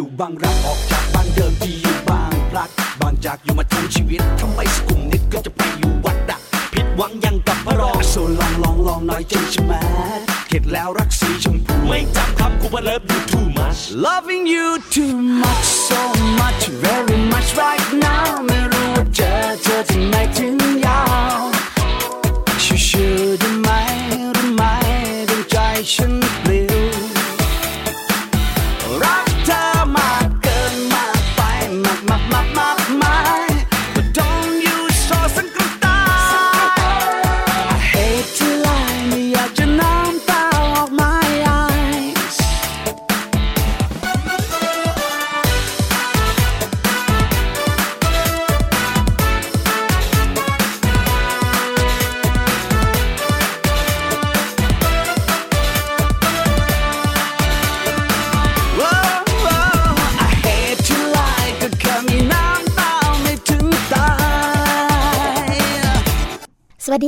อยู่บางรักออกจากบ้านเดิมที่อยู่บางพลัดบางจากอยู่มาทั้งชีวิตทำไมสกุมนิดก็จะไปอยู่วัดอะผิดหวังยังกับพระรองโซลองลองลองน่อยใจใช่ไหมเข็ดแล้วรักสีชมพูไม่จำคำกูว่าเลิฟ you too much Loving you too much so much very much right now ไม่รู้ว่าเจอเธอที่ไหนถึงยาวชิวๆได้ไหมรู้ไหมดวงใจฉัน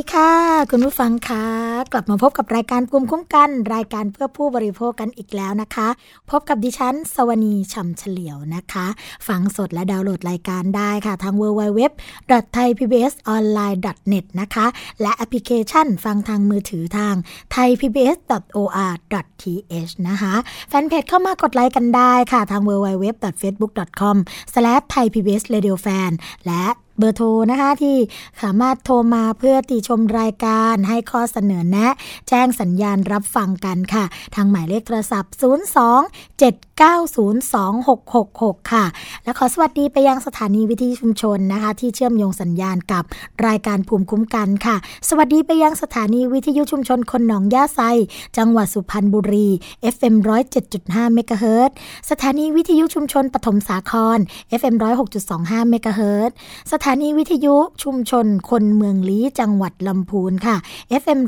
ดีค่ะ คุณผู้ฟังคะกลับมาพบกับรายการภูมิคุ้มกัน รายการเพื่อผู้บริโภคกันอีกแล้วนะคะ พบกับดิฉัน สวนีช่ำเฉลียวนะคะ ฟังสดและดาวน์โหลดรายการได้ค่ะ ทาง www.thaipbsonline.net นะคะ และแอปพลิเคชันฟังทางมือถือทาง thaipbs.or.th นะคะแฟนเพจเข้ามากดไลค์กันได้ค่ะ ทาง www.facebook.com/thaipbsradiofan และ บอร์โทรนะคะที่สามารถโทรมาเพื่อติชมรายการให้ข้อเสนอแนะ แจ้งสัญญาณรับฟังกันค่ะ ทางหมายเลขโทรศัพท์ 02-7902666 ค่ะ และขอสวัสดีไปยังสถานีวิทยุชุมชนนะคะ ที่เชื่อมโยงสัญญาณกับรายการภูมิคุ้มกันค่ะ สวัสดีไปยังสถานีวิทยุชุมชนคนหนองย่าไซ จังหวัดสุพรรณบุรี FM 107.5เมกะเฮิรตสถานีวิทยุชุมชนปฐมสาคร FM 106.25เมกะเฮิรตซ์สถานีวิทยุชุมชนคนเมืองลี้จังหวัดลำพูนค่ะ FM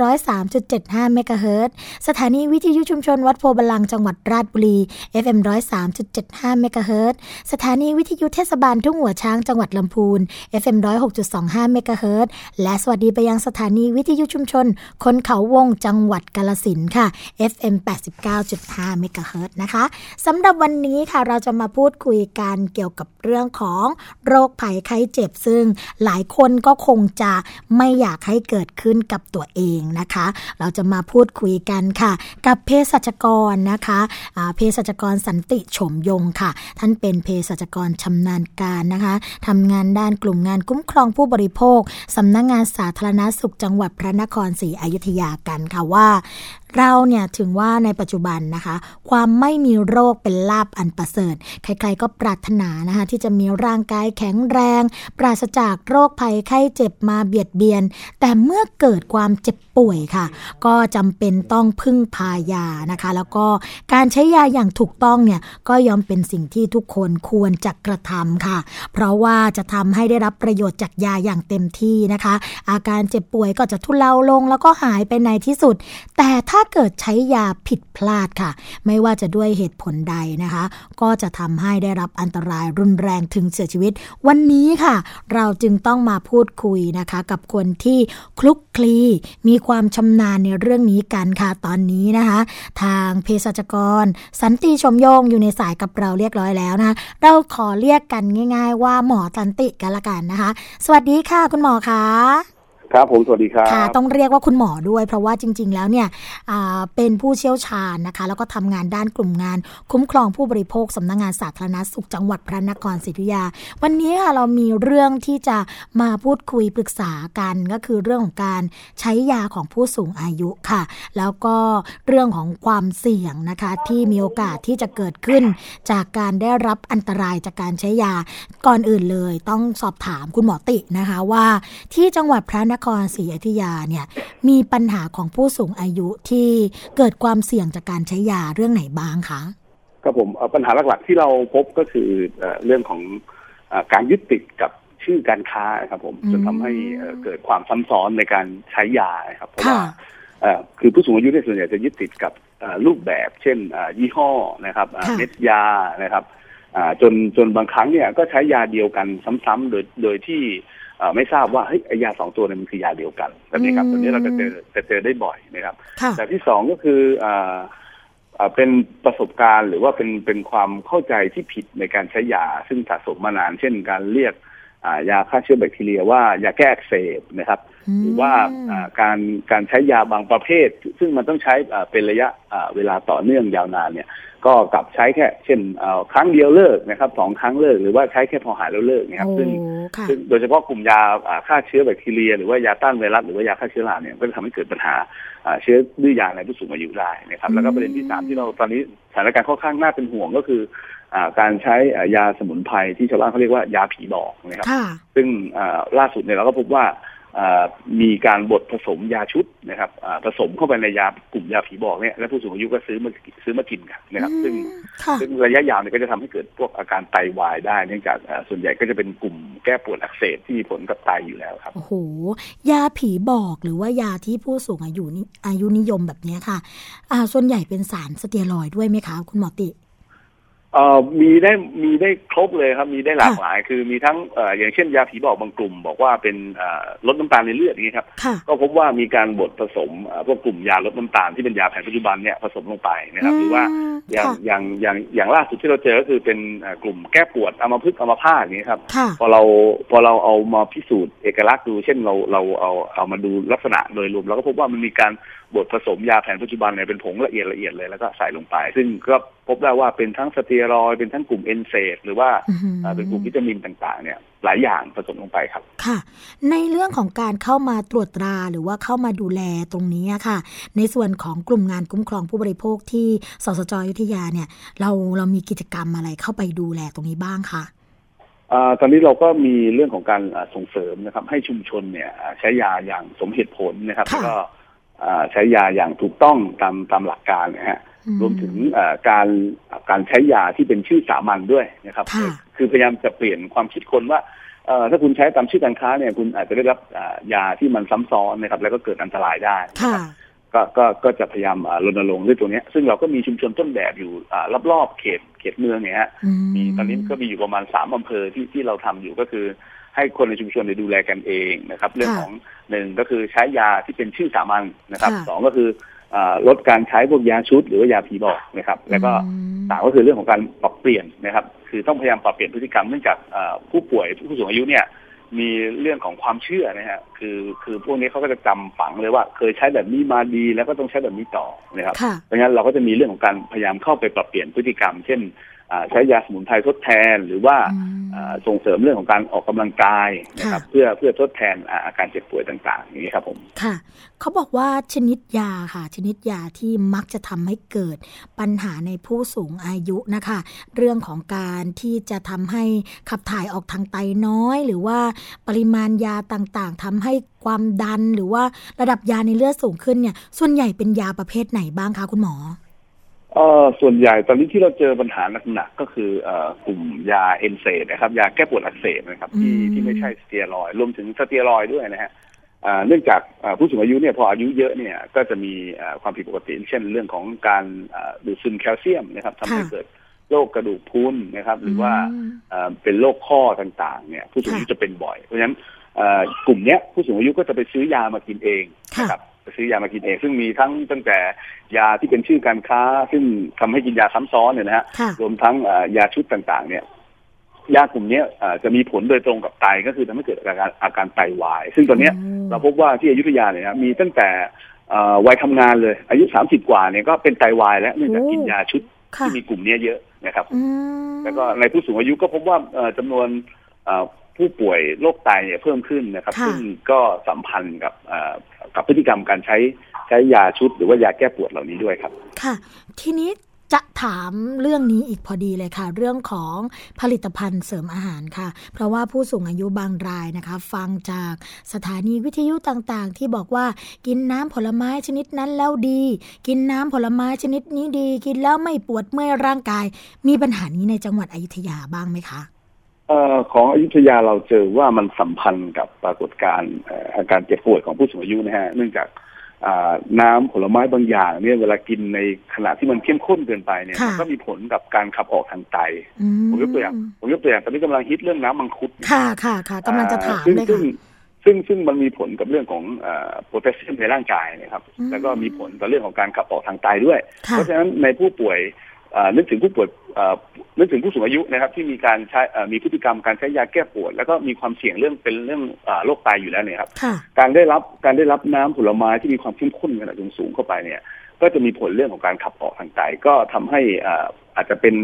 103.75เมกะเฮิรตซ์สถานีวิทยุชุมชนวัดโพธิ์บัลลังก์จังหวัดราชบุรี FM 103.75เมกะเฮิรตซ์สถานีวิทยุเทศบาลทุ่งหัวช้างจังหวัดลำพูน FM 106.25เมกะเฮิรตซ์และสวัสดีไปยังสถานีวิทยุชุมชน คนเขาวงจังหวัดกาฬสินธุ์ค่ะ FM 89.5เมกะเฮิรตซ์นะคะสำหรับวันนี้ค่ะเราจะมาพูดคุยกันเกี่ยวกับเรื่องของโรคภัยไข้เจ็บซึ่งหลายคนก็คงจะไม่อยากให้เกิดขึ้นกับตัวเองนะคะ เราจะมาพูดคุยกันค่ะ กับเภสัชกรนะคะเภสัชกรสันติโฉมยงค่ะ ท่านเป็นเภสัชกรชำนาญการนะคะทำงานด้านกลุ่มงานคุ้มครองผู้บริโภคสำนักงงานสาธารณสุขจังหวัดพระนครศรีอยุธยากันค่ะว่า เราเนี่ยถึงว่าในปัจจุบันนะคะ ความไม่มีโรคเป็นลาบอันประเสริฐ ใครๆก็ปรารถนานะคะที่จะมีร่างกายแข็งแรง ปราศจากโรคภัยไข้เจ็บมาเบียดเบียน แต่เมื่อเกิดความเจ็บป่วยค่ะ ก็จำเป็นต้องพึ่งพายานะคะ แล้วก็การใช้ยาอย่างถูกต้องเนี่ยก็ยอมเป็นสิ่งที่ทุกคนควรจะกระทำค่ะ เพราะว่าจะทำให้ได้รับประโยชน์จากยาอย่างเต็มที่นะคะ อาการเจ็บป่วยก็จะทุเลาลงแล้วก็หายไปในที่สุด แต่ถ้าเกิดใช้ยาผิดพลาดค่ะ ไม่ว่าจะด้วยเหตุผลใดนะคะ ก็จะทำให้ได้รับอันตรายรุนแรงถึงเสียชีวิต วันนี้ค่ะ เราจึงต้องมาพูดคุยนะคะ กับคนที่คลุกคลีมีความชำนาญในเรื่องนี้กันค่ะตอนนี้นะคะ ทางเภสัชกร สันติชมโยงอยู่ในสายกับเราเรียบร้อยแล้วนะะเราขอเรียกกันง่าย ๆ ว่าหมอสันติกันละกันนะคะ สวัสดีค่ะคุณหมอคะ ครับผมสวัสดีครับค่ะต้องเรียกว่าคุณหมอด้วย เพราะว่าจริง ๆ แล้วเนี่ยเป็นผู้เชี่ยวชาญนะคะ แล้วก็ทำงานด้านกลุ่มงาน คุ้มครองผู้บริโภคสำนักงงานสาธารณสุขจังหวัดพระนครศรีอยุธยา วันนี้ค่ะเรามีเรื่องที่จะมาพูดคุยปรึกษากันก็คือเรื่องของการใช้ยาของผู้สูงอายุค่ะ แล้วก็เรื่องของความเสี่ยงนะคะ ที่มีโอกาสที่จะเกิดขึ้น จากการได้รับอันตรายจากการใช้ยาก่อนอื่นเลย ต้องสอบถามคุณหมอตินะคะว่า ที่จังหวัดพระนครศรีอยุธยาเนี่ยมีปัญหาของผู้สูงอายุที่เกิดความเสี่ยงจากการใช้ยาเรื่องไหนบ้างคะครับผมเอ่อปัญหาหลักๆที่เราพบก็คือเอ่อเรื่องของเอ่อการยึดติดกับชื่อการค้าครับผมอืมจนทำให้เอ่อเกิดความซ้ำซ้อนในการใช้ยาครับเพราะค่ะว่าเอ่อคือผู้สูงอายุเนี่ยส่วนใหญ่จะยึดติดกับเอ่อรูปแบบ เช่นเอ่อยี่ห้อนะครับเอ่อค่ะเม็ดยานะครับอ่าจนจนบางครั้งเนี่ยก็ใช้ยาเดียวกันซ้ำๆโดยโดยที่เอ่อ ไม่ทราบว่าเฮ้ยไอ้ยาสองตัวเนี่ยมันคือยาเดียวกันแบบนี้ครับอืมตัวนี้เราจะเจอจะเจอได้บ่อยนะครับค่ะแบบที่สองก็คืออ่าอ่าเป็นประสบการณ์หรือว่าเป็นเป็นความเข้าใจที่ผิดในการใช้ยาซึ่งสะสมมานาน เช่นการเรียกอ่ายาฆ่าเชื้อแบคทีเรียว่ายาแก้อักเสบนะครับหรือว่าอ่าการการใช้ยาบางประเภท ซึ่งมันต้องใช้อ่าเป็นระยะอ่าเวลาต่อเนื่องยาวนานเนี่ย ก็กลับใช้แค่เช่นอ่าครั้งเดียวเลิกนะครับสองครั้งเลิกหรือว่าใช้แค่พอหายแล้วเลิกนะครับโอ้ซึ่งค่ะซึ่งโดยเฉพาะกลุ่มยาอ่าฆ่าเชื้อแบคทีเรีย หรือว่ายาต้านไวรัสหรือว่ายาฆ่าเชื้อราเนี่ยก็จะทำให้เกิดปัญหาอ่าเชื้อดื้อยาในผู้สูงอายุได้นะครับ แล้วก็ประเด็นที่สามที่เราตอนนี้สถานการณ์ค่อนข้างน่าเป็นห่วงก็คืออ่าการใช้อ่ายาสมุนไพรที่ชาวบ้านเขาเรียกว่ายาผีบอกนะครับค่ะซึ่งอ่าล่าสุดเนี่ยเราก็พบว่าอ่า มีการบดผสมยาชุดนะครับอ่าผสมเข้าไปในยากลุ่มยาผีบอกเนี่ยและผู้สูงอายุก็ซื้อมาซื้อมากินกันนะครับ ซึ่งค่ะซึ่งระยะยาวเนี่ยก็จะทำให้เกิดพวกอาการไตวายได้เนื่องจากอ่าส่วนใหญ่ก็จะเป็นกลุ่มแก้ปวดอักเสบที่มีผลกับไตอยู่แล้วครับโอ้โหยาผีบอกหรือว่ายาที่ผู้สูงอายุนี่อายุนิยมแบบเนี้ยค่ะอ่าส่วนใหญ่เป็นสารสเตียรอยด์ด้วยไหมคะคุณหมอติ เอ่อมีได้มีได้ครบเลยครับ มีได้หลากหลาย คือมีทั้งเอ่ออย่างเช่นยาผีบอกบางกลุ่ม บอกว่าเป็นเอ่อลดน้ำตาลในเลือดอย่างนี้ยครับค่ะก็พบว่ามีการบดผสมเอ่อพวกกลุ่มยาลดน้ำตาลที่เป็นยาแผนปัจจุบันเนี่ยผสมลงไปนะครับหรือว่ามอย่างค่ะอย่างอย่างอย่างล่าสุดที่เราเจอก็คือเป็นเอ่อกลุ่มแก้ปวดอัมพฤกษ์อัมพาตอย่างนี้ยครับค่ะพอเราพอเราเอามาพิสูจน์เอกลักษณ์ดูเช่นเราเราเอาเอามาดูลักษณะโดยรวมเราก็พบว่ามันมีการบดผสมยาแผนปัจจุบันเนี่ยเป็นผงละเอียดละเอียดเลยแล้วก็ใส่ลงไป ซึ่งก็พบได้ว่าเป็นทั้งสเตียรอยด์เป็นทั้งกลุ่มเอนเซดหรือว่าอื้อหืออ่าเป็นกลุ่มวิตามินต่างๆ เนี่ย หลายอย่างผสมลงไปครับ ค่ะ ในเรื่องของการเข้ามาตรวจตราหรือว่าเข้ามาดูแลตรงนี้อะค่ะ ในส่วนของกลุ่มงานคุ้มครองผู้บริโภคที่สสจอยุธยาเนี่ย เราเรามีกิจกรรมอะไรเข้าไปดูแลตรงนี้บ้างคะอ่าตอนนี้เราก็มีเรื่องของการอ่าส่งเสริมนะครับ ให้ชุมชนเนี่ยอ่าใช้ยาอย่างสมเหตุผลนะครับค่ะแล้วก็อ่าใช้ยาอย่างถูกต้องตามตามหลักการนะฮะอื รวมถึงอ่าการการใช้ยาที่เป็นชื่อสามัญด้วยนะครับค่ะคือพยายามจะเปลี่ยนความคิดคนว่าเอ่อถ้าคุณใช้ตามชื่อการค้าเนี่ยคุณอาจจะได้รับอ่ายาที่มันซ้ำซ้อนนะครับ แล้วก็เกิดอันตรายได้นะค่ะครับก็ก็ก็จะพยายามอ่ารณรงค์ด้วยตัวเนี้ยซึ่งเราก็มีชุมชนต้นแบบอยู่อ่ารอบๆเขตเขตเมืองเนี่ยฮะอืมีตอนนี้ก็มีอยู่ประมาณสามอำเภอที่ที่เราทำอยู่ก็คือ ให้คนในชุมชนเนี่ยดูแลกันเองนะครับ เรื่องของหนึ่งก็คือใช้ยาที่เป็นชื่อสามัญนะครับค่ะสองก็คืออ่า ลดการใช้พวกยาชุดหรือว่ายาผีบอกนะครับ แล้วก็อืมสามก็คือเรื่องของการปรับเปลี่ยนนะครับ คือต้องพยายามปรับเปลี่ยนพฤติกรรมเนื่องจากอ่าผู้ป่วยผู้สูงอายุเนี่ยมีเรื่องของความเชื่อนะฮะคือคือพวกนี้เขาก็จะจำฝังเลยว่า เคยใช้แบบนี้มาดีแล้วก็ต้องใช้แบบนี้ต่อนะครับค่ะเพราะงั้นเราก็จะมีเรื่องของการพยายามเข้าไปปรับเปลี่ยนพฤติกรรม เช่นอ่า ใช้ยาสมุนไพรทดแทน หรือว่าอืมอ่าส่งเสริมเรื่องของการออกกำลังกายนะครับค่ะเพื่อเพื่อทดแทนอ่าอาการเจ็บป่วยต่างๆอย่างนี้ครับผมค่ะเขาบอกว่าชนิดยาค่ะ ชนิดยาที่มักจะทำให้เกิดปัญหาในผู้สูงอายุนะคะ เรื่องของการที่จะทำให้ขับถ่ายออกทางไตน้อย หรือว่าปริมาณยาต่างๆทำให้ความดันหรือว่าระดับยาในเลือดสูงขึ้นเนี่ยส่วนใหญ่เป็นยาประเภทไหนบ้างคะคุณหมอ เอ่อส่วนใหญ่ตอนนี้ที่เราเจอปัญหาหนักๆก็คือเอ่อกลุ่มยาเอนเซดนะครับ ยาแก้ปวดอักเสบนะครับที่อืมที่ไม่ใช่สเตียรอยด์รวมถึงสเตียรอยด์ด้วยนะฮะอ่าเนื่องจากอ่าผู้สูงอายุเนี่ยพออายุเยอะเนี่ยก็จะมีอ่าความผิดปกติ เช่นเรื่องของการอ่าดูดซึมแคลเซียมนะครับทำให้ค่ะเกิดโรคกระดูกพรุนนะครับ หรือว่าอืมเอ่อเป็นโรคข้อต่างๆ เนี่ย ผู้สูงอายุค่ะจะเป็นบ่อย เพราะฉะนั้นเอ่อกลุ่มเนี้ยผู้สูงอายุก็จะไปซื้อยามากินเองค่ะนะครับ ไปซื้อยามากินเอง ซึ่งมีทั้งตั้งแต่ยาที่เป็นชื่อการค้า ซึ่งทำให้กินยาซ้ำซ้อนเนี่ยนะฮะค่ะรวมทั้งเอ่อยาชุดต่างๆ เนี่ยยากลุ่มเนี้ยเอ่อจะมีผลโดยตรงกับไตก็คือทำให้เกิดอาการอาการไตวาย ซึ่งตอนเนี้ยอืมเราพบว่าที่อยุธยาเนี่ยนะมีตั้งแต่เอ่อวัยทำงานเลย อายุสามสิบกว่าเนี่ยก็เป็นไตวายแล้วเนื่องจากกินยาชุดค่ะที่มีกลุ่มเนี้ยเยอะนะครับอืมแล้วก็ในผู้สูงอายุก็พบว่าเอ่อจำนวนเอ่อ ผู้ป่วยโรคไตเนี่ยเพิ่มขึ้นนะครับค่ะซึ่งก็สัมพันธ์กับเอ่อกับพฤติกรรมการใช้ใช้ยาชุดหรือว่ายาแก้ปวดเหล่านี้ด้วยครับ ค่ะ ทีนี้จะถามเรื่องนี้อีกพอดีเลยค่ะ เรื่องของผลิตภัณฑ์เสริมอาหารค่ะ เพราะว่าผู้สูงอายุบางรายนะคะ ฟังจากสถานีวิทยุต่างๆ ที่บอกว่ากินน้ำผลไม้ชนิดนั้นแล้วดี กินน้ำผลไม้ชนิดนี้ดี กินแล้วไม่ปวดเมื่อยร่างกาย มีปัญหานี้ในจังหวัดอยุธยาบ้างไหมคะเอ่อของอยุธยาเราเจอว่ามันสัมพันธ์กับปรากฏการณ์เอ่ออาการเจ็บป่วยของผู้สูงอายุนะฮะเนื่องจากอ่าน้ำผลไม้บางอย่างเนี่ยเวลากินในขณะที่มันเข้มข้นเกินไปเนี่ยค่ะมันก็มีผลกับการขับออกทางไตอืมผมยกตัวอย่างผมยกตัวอย่างตอนนี้กำลังฮิตเรื่องน้ำมังคุดค่ะค่ะค่ะกำลังจะถามซึ่งเลยซึ่ค่ะงซึ่งซึ่งมันมีผลกับเรื่องของโพแทสเซียมในร่างกายนะครับอืมแล้วก็มีผลต่อเรื่องของการขับออกทางไตด้วยค่ะเพราะฉะนั้นในผู้ป่วยเอ่อ นึกถึงผู้ป่วยเอ่อนึกถึงผู้สูงอายุนะครับ ที่มีการใช้เอ่อมีพฤติกรรมการใช้ยาแก้ปวด แล้วก็มีความเสี่ยงเรื่องเป็นเรื่องเอ่อโรคไตอยู่แล้วเนี่ยครับค่ะการได้รับการได้รับน้ำผลไม้ที่มีความเข้มข้นขนาดสูงๆเข้าไปเนี่ย ก็จะมีผลเรื่องของการขับออกทางไตก็ทำให้เอ่ออาจจะเป็น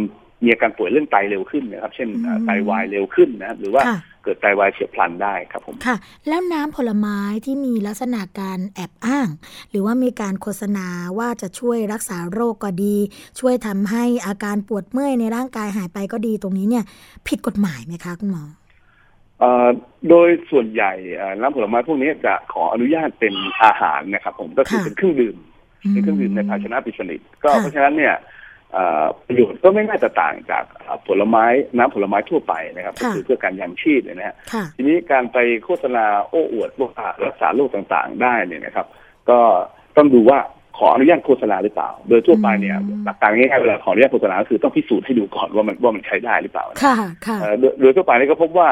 มีอาการป่วยเรื่องไตเร็วขึ้นนะครับ เช่นเอ่ออืมไตวายเร็วขึ้นนะครับ หรือว่าค่ะ เกิดไตวายเฉียบพลันได้ครับผมค่ะ แล้วน้ำผลไม้ที่มีลักษณะการแอบอ้าง หรือว่ามีการโฆษณาว่าจะช่วยรักษาโรคก็ดี ช่วยทำให้อาการปวดเมื่อยในร่างกายหายไปก็ดีตรงนี้เนี่ย ผิดกฎหมายไหมคะคุณหมอเอ่อโดยส่วนใหญ่เอ่อน้ำผลไม้พวกนี้จะขออนุญาตเป็นอาหารนะครับผมก็คือค่ะเป็นเครื่องดื่มเป็นเครื่องดื่มในภาชนะปิดสนิทก็ค่ะเพราะฉะนั้นเนี่ยเอ่อ ประโยชน์ก็ไม่น่าจะต่างจากเอ่อผลไม้น้ำผลไม้ทั่วไปนะครับก็ค่ะคือเพื่อการยังชีพเนี่ยนะฮะค่ะทีนี้การไปโฆษณาโอ้อวดว่ารักษาโรคต่างๆ ได้เนี่ยนะครับ ก็ต้องดูว่าขออนุญาตโฆษณาหรือเปล่า โดยทั่วไปเนี่ยอืมหลักการง่ายๆเวลาขออนุญาตโฆษณาก็คือต้องพิสูจน์ให้ดูก่อนว่ามันว่ามันใช้ได้หรือเปล่าค่ะค่ะเอ่อโดยโดยทั่วไปนี่ก็พบว่า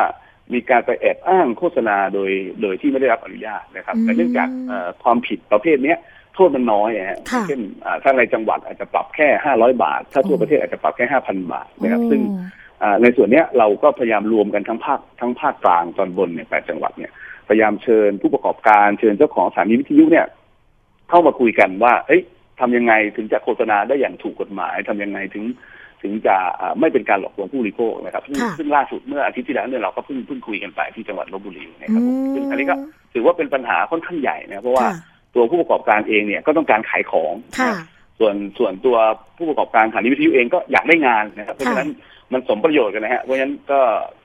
มีการไปแอบอ้างโฆษณาโดยโดยที่ไม่ได้รับอนุญาตนะครับอืมแต่เนื่องจากเอ่อความผิดประเภทเนี้ยโทษมันน้อยอะฮะค่ะเช่นอ่าถ้าในจังหวัดอาจจะปรับแค่ห้าร้อยบาท ถ้าทั่วโอ้ประเทศอาจจะปรับแค่ห้าพันบาทนะครับ ซึ่งโอ้อ่าในส่วนเนี้ยเราก็พยายามรวมกันทั้งภาคทั้งภาคกลางตอนบนเนี่ยแปดจังหวัดเนี่ยพยายามเชิญผู้ประกอบการเชิญเจ้าของสถานีวิทยุเนี่ย เข้ามาคุยกันว่า เอ้ยทำยังไงถึงจะโฆษณาได้อย่างถูกกฎหมายทำยังไงถึงถึงจะอ่าไม่เป็นการหลอกลวงผู้บริโภคนะครับซึ่งค่ะซึ่งล่าสุดเมื่ออาทิตย์ที่แล้วเนี่ยเราก็เพิ่งเพิ่งคุยกันไปที่จังหวัดลบบุรีนะครับผมอืมซึ่งอันนี้ก็ถือว่าเป็นปัญหาค่อนข้างใหญ่นะเพราะว่าค่ะ ตัวผู้ประกอบการเองเนี่ยก็ต้องการขายของค่ะนะส่วนส่วนตัวผู้ประกอบการสถานีวิทยุเองก็อยากได้งานนะครับเพราะฉะนั้นมันสมประโยชน์กันนะฮะเพราะฉะนั้นก็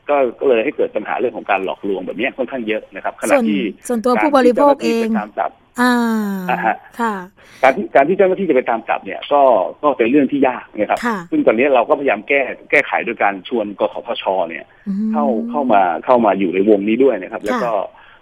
ก็ก็เลยให้เกิดปัญหาเรื่องของการหลอกลวงแบบนี้ค่อนข้างเยอะนะครับขณะส่วนที่ส่วนตัวผู้บริโภคเองการที่จ้าหน้าที่ไปตามจับอ่าอ่าฮะค่ะการที่การที่เจ้าหน้าที่จะไปตามจับเนี่ย ก็ก็เป็นเรื่องที่ยากนะครับค่ะซึ่งตอนนี้เราก็พยายามแก้แก้ไขโดยการชวนกสทชเนี่ยอืมเข้าเข้ามาเข้ามาอยู่ในวงนี้ด้วยนะครับ แล้วก็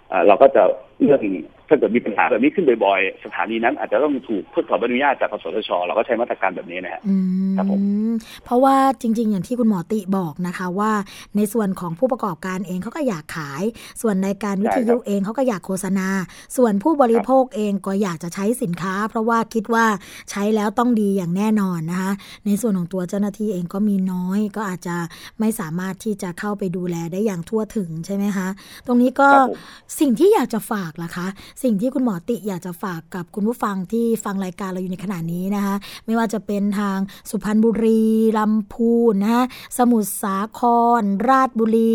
เอ่อเราก็จะเรื่องถ้าเกิดมีปัญหาแบบนี้ขึ้นบ่อยๆ สถานีนั้นอาจจะต้องถูกเพิกถอนใบอนุญาตจากกสทช เราก็ใช้มาตรการแบบนี้นะฮะอืครับผมมเพราะว่าจริง ๆ อย่างที่คุณหมอติบอกนะคะว่าในส่วนของผู้ประกอบการเองเขาก็อยากขาย ส่วนในการวิทยุเองเขาก็อยากโฆษณา ส่วนผู้บริโภคเองก็อยากจะใช้สินค้า เพราะว่าคิดว่าใช้แล้วต้องดีอย่างแน่นอนนะคะในส่วนของตัวเจ้าหน้าที่เองก็มีน้อย ก็อาจจะไม่สามารถที่จะเข้าไปดูแลได้อย่างทั่วถึงใช่ไหมคะตรงนี้ก็ครับผมสิ่งที่อยากจะฝากล่ะคะ สิ่งที่คุณหมอติอยากจะฝากกับคุณผู้ฟังที่ฟังรายการเราอยู่ในขณะนี้นะคะ ไม่ว่าจะเป็นทางสุพรรณบุรีลำพูนนะคะสมุทรสาคร ราชบุรี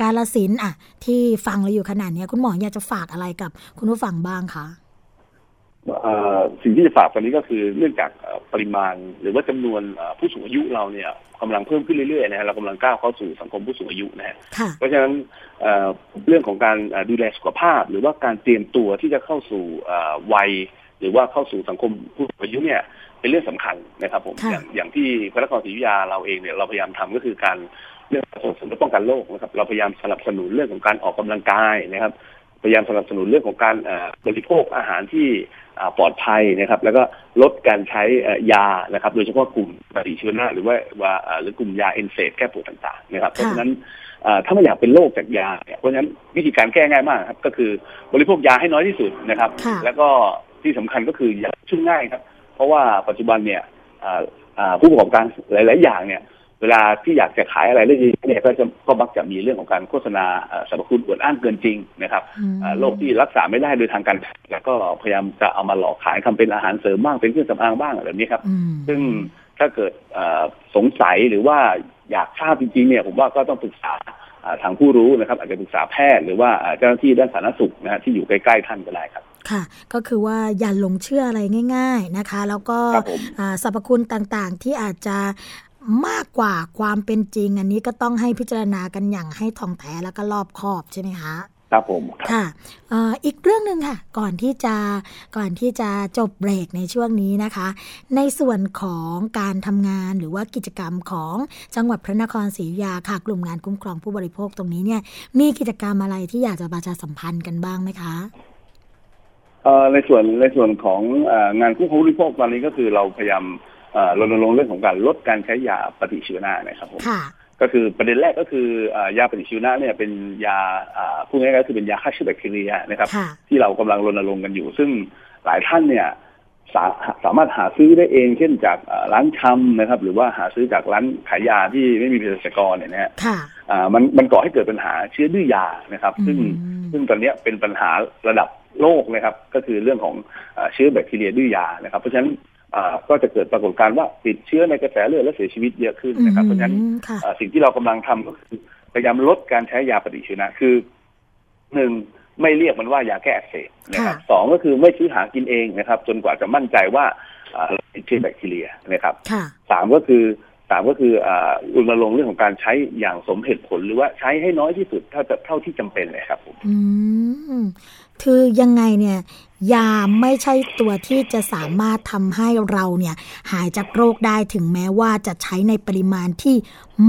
กาลสินอะที่ฟังเราอยู่ขณะนี้คุณหมออยากจะฝากอะไรกับคุณผู้ฟังบ้างคะ สิ่งที่จะฝากตอนนี้ก็คือเนื่องจากเอ่อปริมาณหรือว่าจำนวนเอ่อผู้สูงอายุเราเนี่ยกำลังเพิ่มขึ้นเรื่อยๆนะฮะเรากำลังก้าวเข้าสู่สังคมผู้สูงอายุนะฮะค่ะเพราะฉะนั้นเอ่อเรื่องของการเอ่อดูแลสุขภาพ หรือว่าการเตรียมตัวที่จะเข้าสู่เอ่อวัย หรือว่าเข้าสู่สังคมผู้สูงอายุเนี่ยเป็นเรื่องสำคัญนะครับผมค่ะอย่างอย่างที่พระนครศรีอยุธยาเราเองเนี่ยเราพยายามทำก็คือการเรื่องส่งเสริมและป้องกันโรคนะครับเราพยายามสนับสนุนเรื่องของการออกกำลังกายนะครับ พยายามสนับสนุนเรื่องของการเอ่อบริโภคอาหารที่อ่าปลอดภัยนะครับ แล้วก็ลดการใช้เอ่อยานะครับ โดยเฉพาะกลุ่มปฏิชีวนะหรือว่าว่าอ่าหรือกลุ่มยาเอนเซดแก้ปวดต่างๆนะครับ เพราะฉะนั้นอ่าถ้าไม่อยากเป็นโรคจากยาเนี่ยเพราะฉะนั้นวิธีการแก้ง่ายมากครับ ก็คือบริโภคยาให้น้อยที่สุดนะครับค่ะแล้วก็ที่สำคัญก็คืออย่าชุ่มง่ายครับ เพราะว่าปัจจุบันเนี่ยอ่าอ่าผู้ประกอบการหลาย ๆ อย่างเนี่ย เวลาที่อยากจะขายอะไรได้ดีเนี่ยก็จะก็มักจะมีเรื่องของการโฆษณาเอ่อสรรพคุณอวดอ้างเกินจริงนะครับอืมอ่าโรคที่รักษาไม่ได้โดยทางการแพทย์แล้วก็พยายามจะเอามาหลอกขายทำเป็นอาหารเสริมบ้างเป็นเครื่องสำอางบ้างอะไรแบบนี้ครับอืมซึ่งถ้าเกิดเอ่อสงสัยหรือว่าอยากทราบจริงๆเนี่ยผมว่าก็ต้องปรึกษาอ่าทางผู้รู้นะครับ อาจจะปรึกษาแพทย์หรือว่าอ่าเจ้าหน้าที่ด้านสาธารณสุขนะฮะที่อยู่ใกล้ๆท่านก็ได้ครับค่ะก็คือว่าอย่าหลงเชื่ออะไรง่าย ๆนะคะ แล้วก็ครับผมอ่าสรรพคุณต่างๆที่อาจจะ มากกว่าความเป็นจริง อันนี้ก็ต้องให้พิจารณากันอย่างให้ท่องแท้แล้วก็รอบคอบใช่ไหมคะครับผมครับค่ะเอ่ออีกเรื่องหนึ่งค่ะ ก่อนที่จะก่อนที่จะจบเบรกในช่วงนี้นะคะ ในส่วนของการทำงานหรือว่ากิจกรรมของจังหวัดพระนครศรีอยุธยาค่ะ กลุ่มงานคุ้มครองผู้บริโภคตรงนี้เนี่ย มีกิจกรรมอะไรที่อยากจะประชาสัมพันธ์กันบ้างไหมคะเอ่อในส่วนในส่วนของเอ่องานคู่ผู้บริโภคตอนนี้ก็คือเราพยายามเอ่อ รณรงค์เรื่องของการลดการใช้ยาปฏิชีวนะนะครับผมค่ะก็คือประเด็นแรกก็คือเอ่อยาปฏิชีวนะเนี่ยเป็นยาอ่าพูดง่ายๆก็คือเป็นยาฆ่าเชื้อแบคทีเรียนะครับค่ะที่เรากำลังรณรงค์กันอยู่ ซึ่งหลายท่านเนี่ยสาสามารถหาซื้อได้เอง เช่นจากเอ่อร้านชำนะครับ หรือว่าหาซื้อจากร้านขายยาที่ไม่มีเภสัชกรเนี่ยนะฮะค่ะอ่ามันมันก่อให้เกิดปัญหาเชื้อดื้อยานะครับ ซึ่งอืมซึ่งตอนเนี้ยเป็นปัญหาระดับโลกนะครับ ก็คือเรื่องของอ่าเชื้อแบคทีเรียดื้อยานะครับ เพราะฉะนั้นอ่า ก็จะเกิดปรากฏการณ์ว่าติดเชื้อในกระแสเลือดและเสียชีวิตเยอะขึ้นนะครับ เพราะฉะนั้นอืมค่ะอ่าสิ่งที่เรากำลังทำก็คือพยายามลดการใช้ยาปฏิชีวนะคือหนึ่งไม่เรียกมันว่ายาแก้อักเสบนะครับค่ะสองก็คือไม่ซื้อหากินเองนะครับ จนกว่าจะมั่นใจว่าอ่าติดเชื้อแบคทีเรียนะครับค่ะสามก็คือสามก็คืออ่ารณรงค์เรื่องของการใช้อย่างสมเหตุผลหรือว่าใช้ให้น้อยที่สุดเท่าเท่าที่จำเป็นเลยครับผมอืมคือยังไงเนี่ยยาไม่ใช่ตัวที่จะสามารถทำให้เราเนี่ยหายจากโรคได้ถึงแม้ว่าจะใช้ในปริมาณที่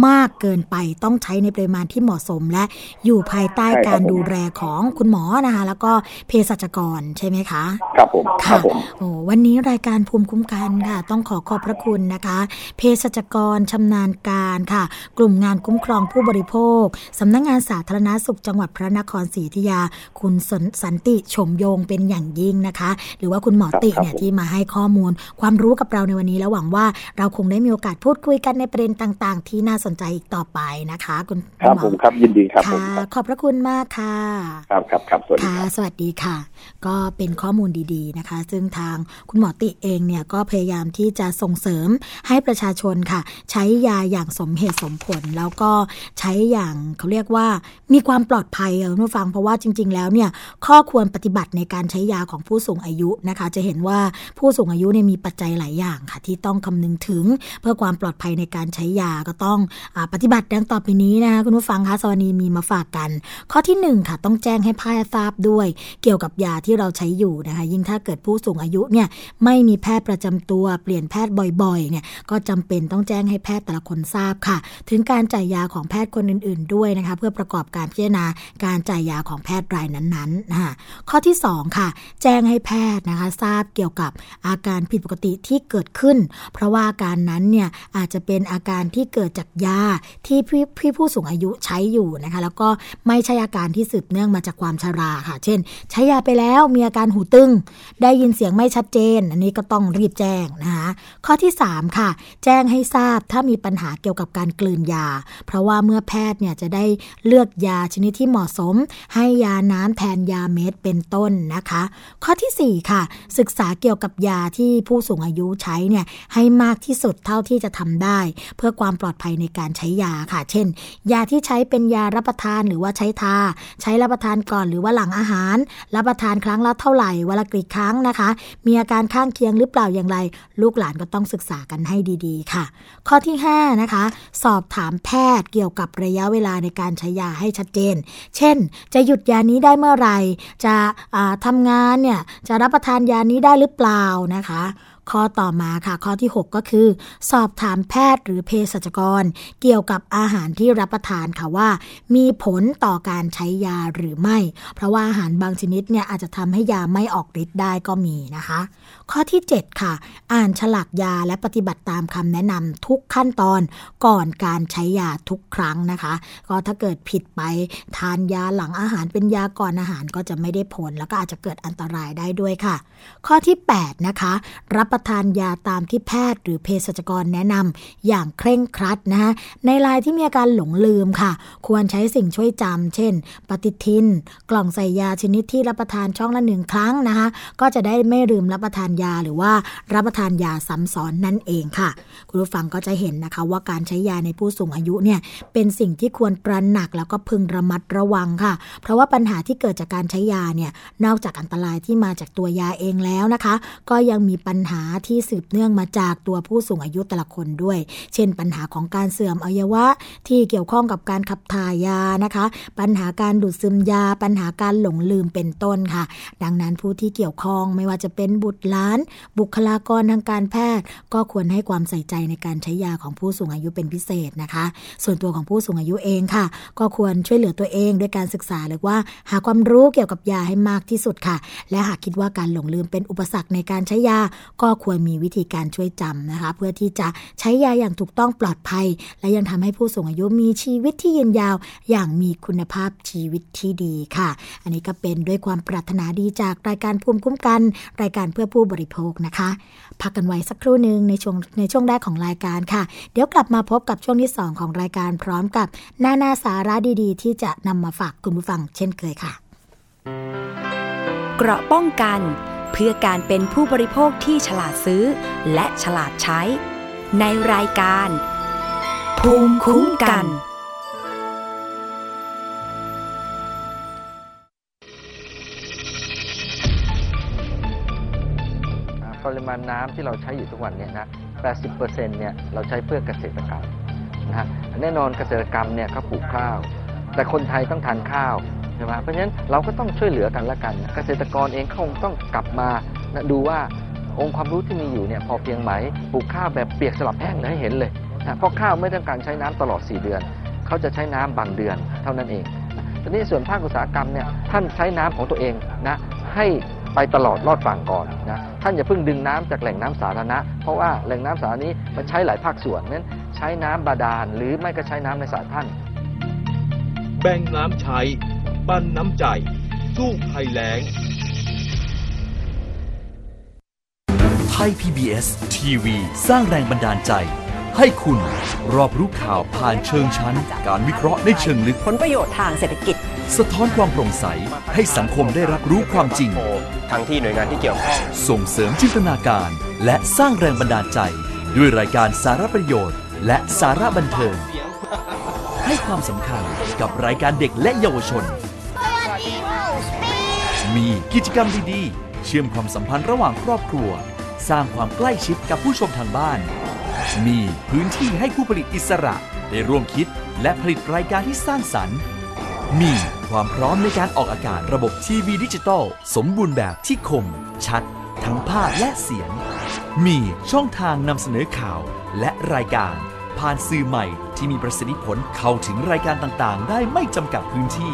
มากเกินไป ต้องใช้ในปริมาณที่เหมาะสมและอยู่ภายใต้ใช่ครับการผมดูแลของคุณหมอนะคะ แล้วก็เภสัชกรใช่ไหมคะครับผมครัค่ะบผมโอ้วันนี้รายการภูมิคุ้มกันค่ะ ต้องขอขอบพระคุณนะคะเภสัชกรชำนาญการค่ะ กลุ่มงานคุ้มครองผู้บริโภคสำนักงานสาธารณาสุขจังหวัดพระนครศรีอยุธยา คุณสนสันติชมโยงเป็นอย่างยิ่งนะคะ หรือว่าคุณหมอติเนี่ยที่มาให้ข้อมูล ความรู้กับเราในวันนี้แล้วหวังว่าเราคงได้มีโอกาสพูดคุยกันในประเด็นต่าง ๆ ที่น่าสนใจอีกต่อไปนะคะ คุณครับณหผมครับยินดีครับผมค่ะครับขอบพระคุณมากค่ะ ครับครับครับสวัสดีค่ะครับสวัสดีค่ะ ก็เป็นข้อมูลดีๆนะคะ ซึ่งทางคุณหมอติเองเนี่ยก็พยายามที่จะส่งเสริมให้ประชาชนค่ะ ใช้ยาอย่างสมเหตุสมผล แล้วก็ใช้อย่างเขาเรียกว่ามีความปลอดภัยค่ะคุณผู้ฟังเพราะว่าจริง ๆ แล้วเนี่ยข้อควรปฏิบัติในการใช้ยาของผู้สูงอายุนะคะ จะเห็นว่าผู้สูงอายุเนี่ยมีปัจจัยหลายอย่างค่ะ ที่ต้องคำนึงถึงเพื่อความปลอดภัยในการใช้ยาก็ต้องอปฏิบัติดังต่อไปนี้นะคะคุณผู้ฟังคะสวนีมีมาฝากกัน ข้อที่หนึ่งค่ะ ต้องแจ้งให้แพทย์ทราบด้วย เกี่ยวกับยาที่เราใช้อยู่นะคะ ยิ่งถ้าเกิดผู้สูงอายุเนี่ยไม่มีแพทย์ประจำตัวเปลี่ยนแพทย์บ่อยๆเนี่ยก็จำเป็นต้องแจ้งให้แพทย์แต่ละคนทราบค่ะ ถึงการจ่ายยาของแพทย์คนอื่น ๆ ด้วยนะคะ เพื่อประกอบการพิจารณาการจ่ายยาของแพทย์รายนั้นๆนะคะข้อที่สองค่ะแจ้งให้แพทย์นะคะ ทราบเกี่ยวกับอาการผิดปกติที่เกิดขึ้น เพราะว่าอาการนั้นเนี่ยอาจจะเป็นอาการที่เกิดจากยาที่พี่พี่ผู้สูงอายุใช้อยู่นะคะ แล้วก็ไม่ใช่อาการที่สืบเนื่องมาจากความชราค่ะ เช่น ใช้ยาไปแล้วมีอาการหูตึง ได้ยินเสียงไม่ชัดเจน อันนี้ก็ต้องรีบแจ้งนะคะข้อที่ 3 ค่ะ แจ้งให้ทราบถ้ามีปัญหาเกี่ยวกับการกลืนยา เพราะว่าเมื่อแพทย์เนี่ยจะได้เลือกยาชนิดที่เหมาะสม ให้ยาน้ำแทนยาเม็ดเป็นต้นนะคะข้อทีสี่ 4 ค่ะ ศึกษาเกี่ยวกับยาที่ผู้สูงอายุใช้เนี่ยให้มากที่สุดเท่าที่จะทำได้ เพื่อความปลอดภัยในการใช้ยาค่ะ เช่น ยาที่ใช้เป็นยารับประทานหรือว่าใช้ทา ใช้รับประทานก่อนหรือว่าหลังอาหาร รับประทานครั้งละเท่าไหร่วันละกี่ครั้งนะคะ มีอาการข้างเคียงหรือเปล่าอย่างไร ลูกหลานก็ต้องศึกษากันให้ดีๆ ค่ะ ข้อที่ 5 นะคะ สอบถามแพทย์เกี่ยวกับระยะเวลาในการใช้ยาให้ชัดเจน เช่น จะหยุดยานี้ได้เมื่อไหร่ จะอ่าทำงานเนี่ยจะรับประทานยานี้ได้หรือเปล่านะคะ ข้อต่อมาค่ะ ข้อที่ 6 ก็คือ สอบถามแพทย์หรือเภสัชกร เกี่ยวกับอาหารที่รับประทานค่ะว่า มีผลต่อการใช้ยาหรือไม่ เพราะว่าอาหารบางชนิดเนี่ยอาจจะทำให้ยาไม่ออกฤทธิ์ได้ก็มีนะคะ ข้อที่ 7 ค่ะ อ่านฉลากยาและปฏิบัติตามคำแนะนำทุกขั้นตอนก่อนการใช้ยาทุกครั้งนะคะ ก็ถ้าเกิดผิดไปทานยาหลังอาหารเป็นยาก่อนอาหารก็จะไม่ได้ผล แล้วก็อาจจะเกิดอันตรายได้ด้วยค่ะ ข้อที่ 8 นะคะ รับประทานยาตามที่แพทย์หรือเภสัชกรแนะนำอย่างเคร่งครัดนะคะในรายที่มีอาการหลงลืมค่ะ ควรใช้สิ่งช่วยจำเช่น ปฏิทิน กล่องใส่ยาชนิดที่รับประทานช่องละหนึ่งครั้งนะคะ ก็จะได้ไม่ลืมรับประทานยาหรือว่ารับประทานยาซ้ำซ้อนนั่นเองค่ะ คุณผู้ฟังก็จะเห็นนะคะว่าการใช้ยาในผู้สูงอายุเนี่ยเป็นสิ่งที่ควรตระหนักแล้วก็พึงระมัดระวังค่ะ เพราะว่าปัญหาที่เกิดจากการใช้ยาเนี่ยนอกจากอันตรายที่มาจากตัวยาเองแล้วนะคะ ก็ยังมีปัญหาที่สืบเนื่องมาจากตัวผู้สูงอายุแต่ละคนด้วย เช่น ปัญหาของการเสื่อมอวัยวะที่เกี่ยวข้องกับการขับถ่ายยานะคะ ปัญหาการดูดซึมยา ปัญหาการหลงลืมเป็นต้นค่ะ ดังนั้นผู้ที่เกี่ยวข้องไม่ว่าจะเป็นบุตรหลาน บุคลากรทางการแพทย์ ก็ควรให้ความใส่ใจในการใช้ยาของผู้สูงอายุเป็นพิเศษนะคะ ส่วนตัวของผู้สูงอายุเองค่ะ ก็ควรช่วยเหลือตัวเองด้วยการศึกษาหรือว่าหาความรู้เกี่ยวกับยาให้มากที่สุดค่ะ และหากคิดว่าการหลงลืมเป็นอุปสรรคในการใช้ยา ก็็ควรมีวิธีการช่วยจำนะคะ เพื่อที่จะใช้ยาอย่างถูกต้องปลอดภัย และยังทำให้ผู้สูงอายุมีชีวิตที่ยืนยาว อย่างมีคุณภาพชีวิตที่ดีค่ะ อันนี้ก็เป็นด้วยความปรารถนาดีจากรายการภูมิคุ้มกัน รายการเพื่อผู้บริโภคนะคะ พักกันไว้สักครู่หนึ่งในช่วงในช่วงแรกของรายการค่ะ เดี๋ยวกลับมาพบกับช่วงที่ 2 ของรายการพร้อมกับหน้าหน้าสาระดีๆ ที่จะนำมาฝากคุณผู้ฟังเช่นเคยค่ะ เกราะป้องกัน เพื่อการเป็นผู้บริโภคที่ฉลาดซื้อ และฉลาดใช้ ในรายการ ภูมิคุ้มกันปริมาณน้ำที่เราใช้อยู่ทุกวันเนี่ยนะ 80%เนี่ยเราใช้เพื่อเกษตรกรรมนะฮะแน่นอนเกษตรกรรมเนี่ยเขาปลูกข้าว แต่คนไทยต้องทานข้าว ช่ไหมเพราะฉะนั้นเราก็ต้องช่วยเหลือกันละกัน เกษตรกรเองเขาคงต้องกลับมาดูว่าองค์ความรู้ที่มีอยู่เนี่ยพอเพียงไหมปลูกข้าวแบบเปียกสลับแห้งให้เห็นเลยนะเพราะข้าวไม่ต้องการใช้น้ำตลอด 4 เดือน เขาจะใช้น้ำบางเดือนเท่านั้นเองนะทีนี้ส่วนภาคอุตสาหกรรมเนี่ยท่านใช้น้ำของตัวเองนะให้ไปตลอดรอดฝั่งก่อนนะท่านอย่าเพิ่งดึงน้ำจากแหล่งน้ำสาธารณะ เพราะว่าแหล่งน้ำสาธารณะนี้มันใช้หลายภาคส่วนนั้นใช้น้ำบาดาลหรือไม่ก็ใช้น้ำในสระท่าน แบ่งน้ำใช้ ปั้นน้ำใจ สู้ภัยแล้งย PBS ทีวีสร้างแรงบันดาลใจ ให้คุณรอบรู้ข่าวผ่านเชิงชั้น การวิเคราะห์ในเชิงลึก ผลประโยชน์ทางเศรษฐกิจ สะท้อนความโปร่งใส ให้สังคมได้รับรู้ความจริง ทั้งที่หน่วยงานที่เกี่ยวข้อง ส่งเสริมจินตนาการ และสร้างแรงบันดาลใจ ด้วยรายการสาระประโยชน์ และสาระบันเทิงให้ความสำคัญกับรายการเด็กและเยาวชน มีกิจกรรมดีๆ เชื่อมความสัมพันธ์ระหว่างครอบครัว สร้างความใกล้ชิดกับผู้ชมทางบ้าน มีพื้นที่ให้ผู้ผลิตอิสระได้ร่วมคิดและผลิตรายการที่สร้างสรรค์ มีความพร้อมในการออกอากาศระบบทีวีดิจิตอลสมบูรณ์แบบที่คม ชัด ทั้งภาพและเสียง มีช่องทางนำเสนอข่าวและรายการ ผ่านสื่อใหม่ที่มีประสิทธิผลเข้าถึงรายการต่างๆ ได้ไม่จำกัดพื้นที่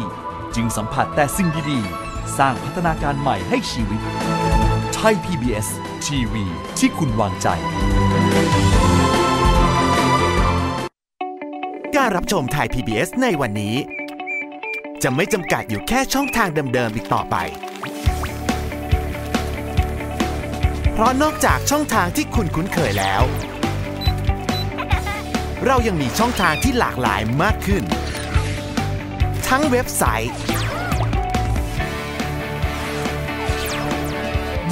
จึงสัมผัสแต่สิ่งดีๆ สร้างพัฒนาการใหม่ให้ชีวิต ไทย PBS ทีวีที่คุณวางใจ การรับชมไทย PBS ในวันนี้ จะไม่จำกัดอยู่แค่ช่องทางเดิมๆอีกต่อไป เพราะนอกจากช่องทางที่คุณคุ้นเคยแล้ว เรายังมีช่องทางที่หลากหลายมากขึ้น ทั้งเว็บไซต์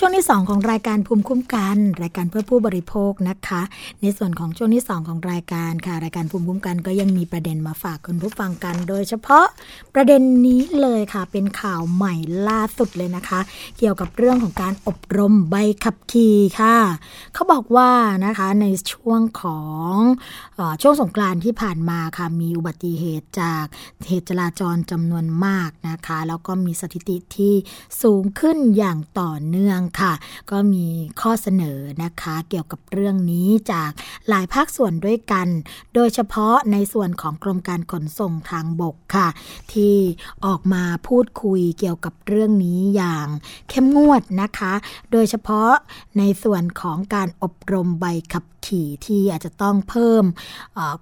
ช่วงที่ 2 ของรายการภูมิคุ้มกัน รายการเพื่อผู้บริโภคนะคะ ในส่วนของช่วงที่ 2 ของรายการค่ะ รายการภูมิคุ้มกันก็ยังมีประเด็นมาฝากคุณผู้ฟังกัน โดยเฉพาะประเด็นนี้เลยค่ะ เป็นข่าวใหม่ล่าสุดเลยนะคะ เกี่ยวกับเรื่องของการอบรมใบขับขี่ค่ะ เขาบอกว่านะคะในช่วงของอช่วงสงกรานที่ผ่านมาค่ะ มีอุบัติเหตุจากเหตุจราจรจำนวนมากนะคะ แล้วก็มีสถิติที่สูงขึ้นอย่างต่อเนื่องค่ะ ก็มีข้อเสนอนะคะ เกี่ยวกับเรื่องนี้จากหลายภาคส่วนด้วยกัน โดยเฉพาะในส่วนของกรมการขนส่งทางบกค่ะ ที่ออกมาพูดคุยเกี่ยวกับเรื่องนี้อย่างเข้มงวดนะคะ โดยเฉพาะในส่วนของการอบรมใบขับขี่ที่อาจจะต้องเพิ่ม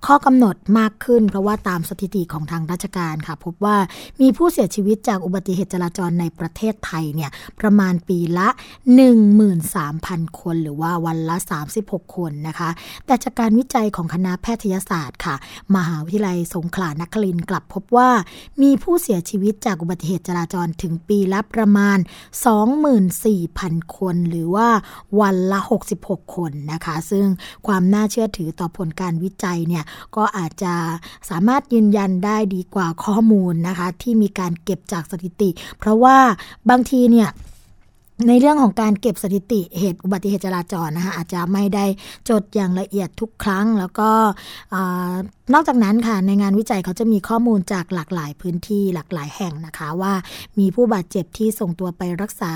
ข้อกำหนดมากขึ้น เพราะว่าตามสถิติของทางราชการค่ะ พบว่ามีผู้เสียชีวิตจากอุบัติเหตุจราจรในประเทศไทยเนี่ยประมาณปีละ13,000 คนหรือว่าวันละ 36 คนนะคะ แต่จากการวิจัยของคณะแพทยศาสตร์ค่ะ มหาวิทยาลัยสงขลานครินทร์กลับพบว่า มีผู้เสียชีวิตจากอุบัติเหตุจราจรถึงปีละประมาณ 24,000 คน หรือว่าวันละ 66 คนนะคะ ซึ่งความน่าเชื่อถือต่อผลการวิจัยเนี่ยก็อาจจะสามารถยืนยันได้ดีกว่าข้อมูลนะคะ ที่มีการเก็บจากสถิติ เพราะว่าบางทีเนี่ย ในเรื่องของการเก็บสถิติเหตุอุบัติเหตุจราจรนะคะอาจจะไม่ได้จดอย่างละเอียดทุกครั้ง แล้วก็นอกจากนั้นค่ะในงานวิจัยเขาจะมีข้อมูลจากหลากหลายพื้นที่หลากหลายแห่งนะคะว่า มีผู้บาดเจ็บที่ส่งตัวไปรักษา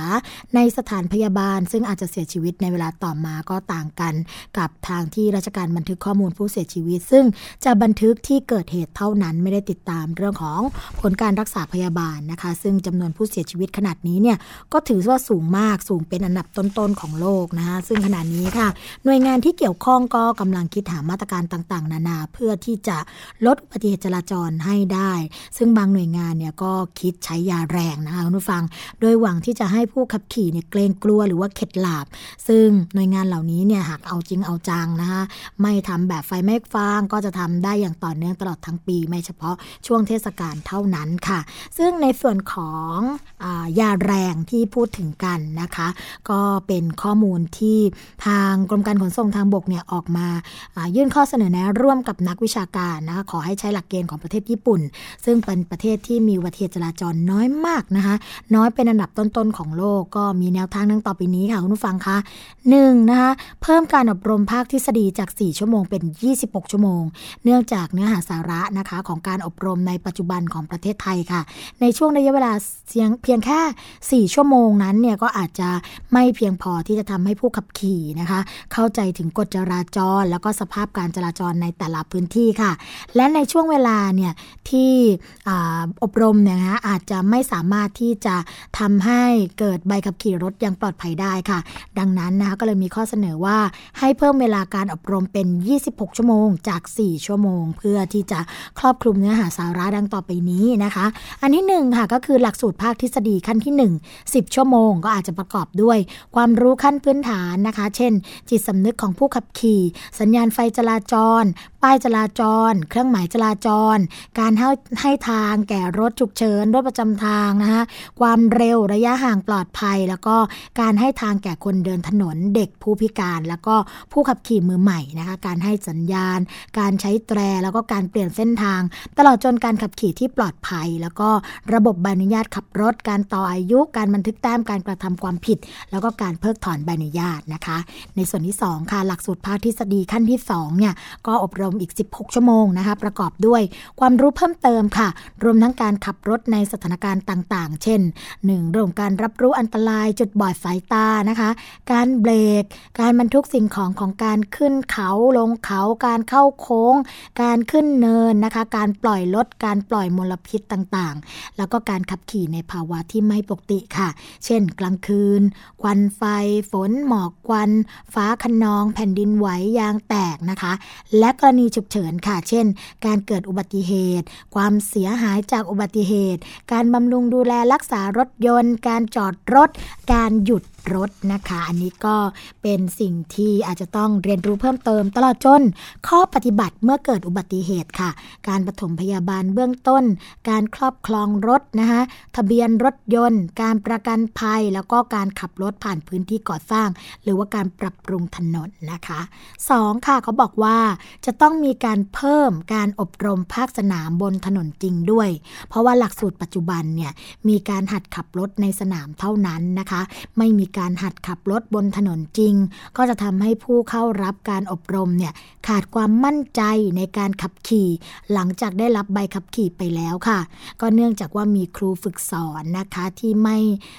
ในสถานพยาบาล ซึ่งอาจจะเสียชีวิตในเวลาต่อมาก็ต่างกัน กับทางที่ราชการบันทึกข้อมูลผู้เสียชีวิต ซึ่งจะบันทึกที่เกิดเหตุเท่านั้นไม่ได้ติดตามเรื่องของผลการรักษาพยาบาลนะคะ ซึ่งจำนวนผู้เสียชีวิตขนาดนี้เนี่ยก็ถือว่าสูงมากสูงเป็นอันดับต้นๆของโลกนะคะซึ่งขณะนี้ค่ะ หน่วยงานที่เกี่ยวข้องก็กำลังคิดหามาตรการต่างๆ นานาเพื่อที่จะลดอุบัติเหตุจราจรให้ได้ ซึ่งบางหน่วยงานเนี่ยก็คิดใช้ยาแรงนะคะคุณผู้ฟัง โดยหวังที่จะให้ผู้ขับขี่เนี่ยเกรงกลัวหรือว่าเข็ดหลาบ ซึ่งหน่วยงานเหล่านี้เนี่ยหากเอาจริงเอาจังนะคะไม่ทำแบบไฟไม่ฟางก็จะทำได้อย่างต่อเนื่องตลอดทั้งปี ไม่เฉพาะช่วงเทศกาลเท่านั้นค่ะ ซึ่งในส่วนของอยาแรงที่พูดถึงกันนะคะ ก็เป็นข้อมูลที่ทางกรมการขนส่งทางบกเนี่ยออกมายื่นข้อเสนอแนะร่วมกับนักวิชาการนะคะขอให้ใช้หลักเกณฑ์ของประเทศญี่ปุ่น ซึ่งเป็นประเทศที่มีอุบัตเหตุจราจรน้อยมากนะคะ น้อยเป็นอันดับต้นๆของโลกก็มีแนวทางดังต่อไปนี้ค่ะคุณผู้ฟังคะหนึ่งนะคะเพิ่มการอบรมภาคทฤษฎีจาก 4 ชั่วโมงเป็น 26 ชั่วโมง เนื่องจากเนื้อหาสาระนะคะของการอบรมในปัจจุบันของประเทศไทยค่ะ ในช่วงระยะเวลาเพียงเพียงแค่ 4 ชั่วโมงนั้นเนี่ยก็อาจจะไม่เพียงพอที่จะทำให้ผู้ขับขี่นะคะ เข้าใจถึงกฎจราจร แล้วก็สภาพการจราจรในแต่ละพื้นที่ค่ะ และในช่วงเวลาเนี่ยที่ออบรมเนี่ยนะคะอาจจะไม่สามารถที่จะทำให้เกิดใบขับขี่รถอย่างปลอดภัยได้ค่ะ ดังนั้นนะคะก็เลยมีข้อเสนอว่าให้เพิ่มเวลาการอบรมเป็น 26 ชั่วโมง จาก 4 ชั่วโมง เพื่อที่จะครอบคลุมเนื้อหาสาระดังต่อไปนี้นะคะ อันที่หนึ่งค่ะก็คือหลักสูตรภาคทฤษฎีขั้นที่ 1 10 ชั่วโมง ก็อาจจะประกอบด้วยความรู้ขั้นพื้นฐานนะคะ เช่น จิตสำนึกของผู้ขับขี่ สัญญาณไฟจราจร ป้ายจราจร เครื่องหมายจราจร การให้ให้ทางแก่รถฉุกเฉิน รถประจำทางนะคะความเร็วระยะห่างปลอดภัย แล้วก็การให้ทางแก่คนเดินถนนเด็กผู้พิการ แล้วก็ผู้ขับขี่มือใหม่นะคะการให้สัญญาณ การใช้แตรแล้วก็การเปลี่ยนเส้นทาง ตลอดจนการขับขี่ที่ปลอดภัย แล้วก็ระบบใบอนุญาตขับรถ การต่ออายุ การบันทึกแต้มการกระทำความผิด แล้วก็การเพิกถอนใบอนุญาตนะคะ ในส่วนที่ 2 ค่ะหลักสูตรภาคทฤษฎีขั้นที่2เนี่ยก็อบรมอีก 16ชั่วโมงนะคะ ประกอบด้วยความรู้เพิ่มเติมค่ะ รวมทั้งการขับรถในสถานการณ์ต่างๆ เช่น 1. เรื่องของการรับรู้อันตรายจุดบอดสายตานะคะ การเบรก การบรรทุกสิ่งของของการขึ้นเขาลงเขา การเข้าโค้ง การขึ้นเนินนะคะ การปล่อยรถการปล่อยมลพิษต่างๆ แล้วก็การขับขี่ในภาวะที่ไม่ปกติค่ะ เช่น กลางคืน ควันไฟ ฝน หมอกควัน ฟ้าคะนอง แผ่นดินไหวยางแตกนะคะ และกรณีฉุกเฉินค่ะเช่น การเกิดอุบัติเหตุ ความเสียหายจากอุบัติเหตุ การบำรุงดูแลรักษารถยนต์ การจอดรถ การหยุดรถนะคะ อันนี้ก็เป็นสิ่งที่อาจจะต้องเรียนรู้เพิ่มเติม ตลอดจน ข้อปฏิบัติเมื่อเกิดอุบัติเหตุค่ะ การปฐมพยาบาลเบื้องต้น การครอบครองรถนะคะทะเบียนรถยนต์ การประกันภัย แล้วก็การขับรถผ่านพื้นที่ก่อสร้าง หรือว่าการปรับปรุงถนนนะคะสองค่ะเขาบอกว่าจะต้องมีการเพิ่มการอบรมภาคสนามบนถนนจริงด้วย เพราะว่าหลักสูตรปัจจุบันเนี่ยมีการหัดขับรถในสนามเท่านั้นนะคะ ไม่มีการหัดขับรถบนถนนจริง ก็จะทำให้ผู้เข้ารับการอบรมเนี่ยขาดความมั่นใจในการขับขี่ หลังจากได้รับใบขับขี่ไปแล้วค่ะ ก็เนื่องจากว่ามีครูฝึกสอนนะคะที่ไม่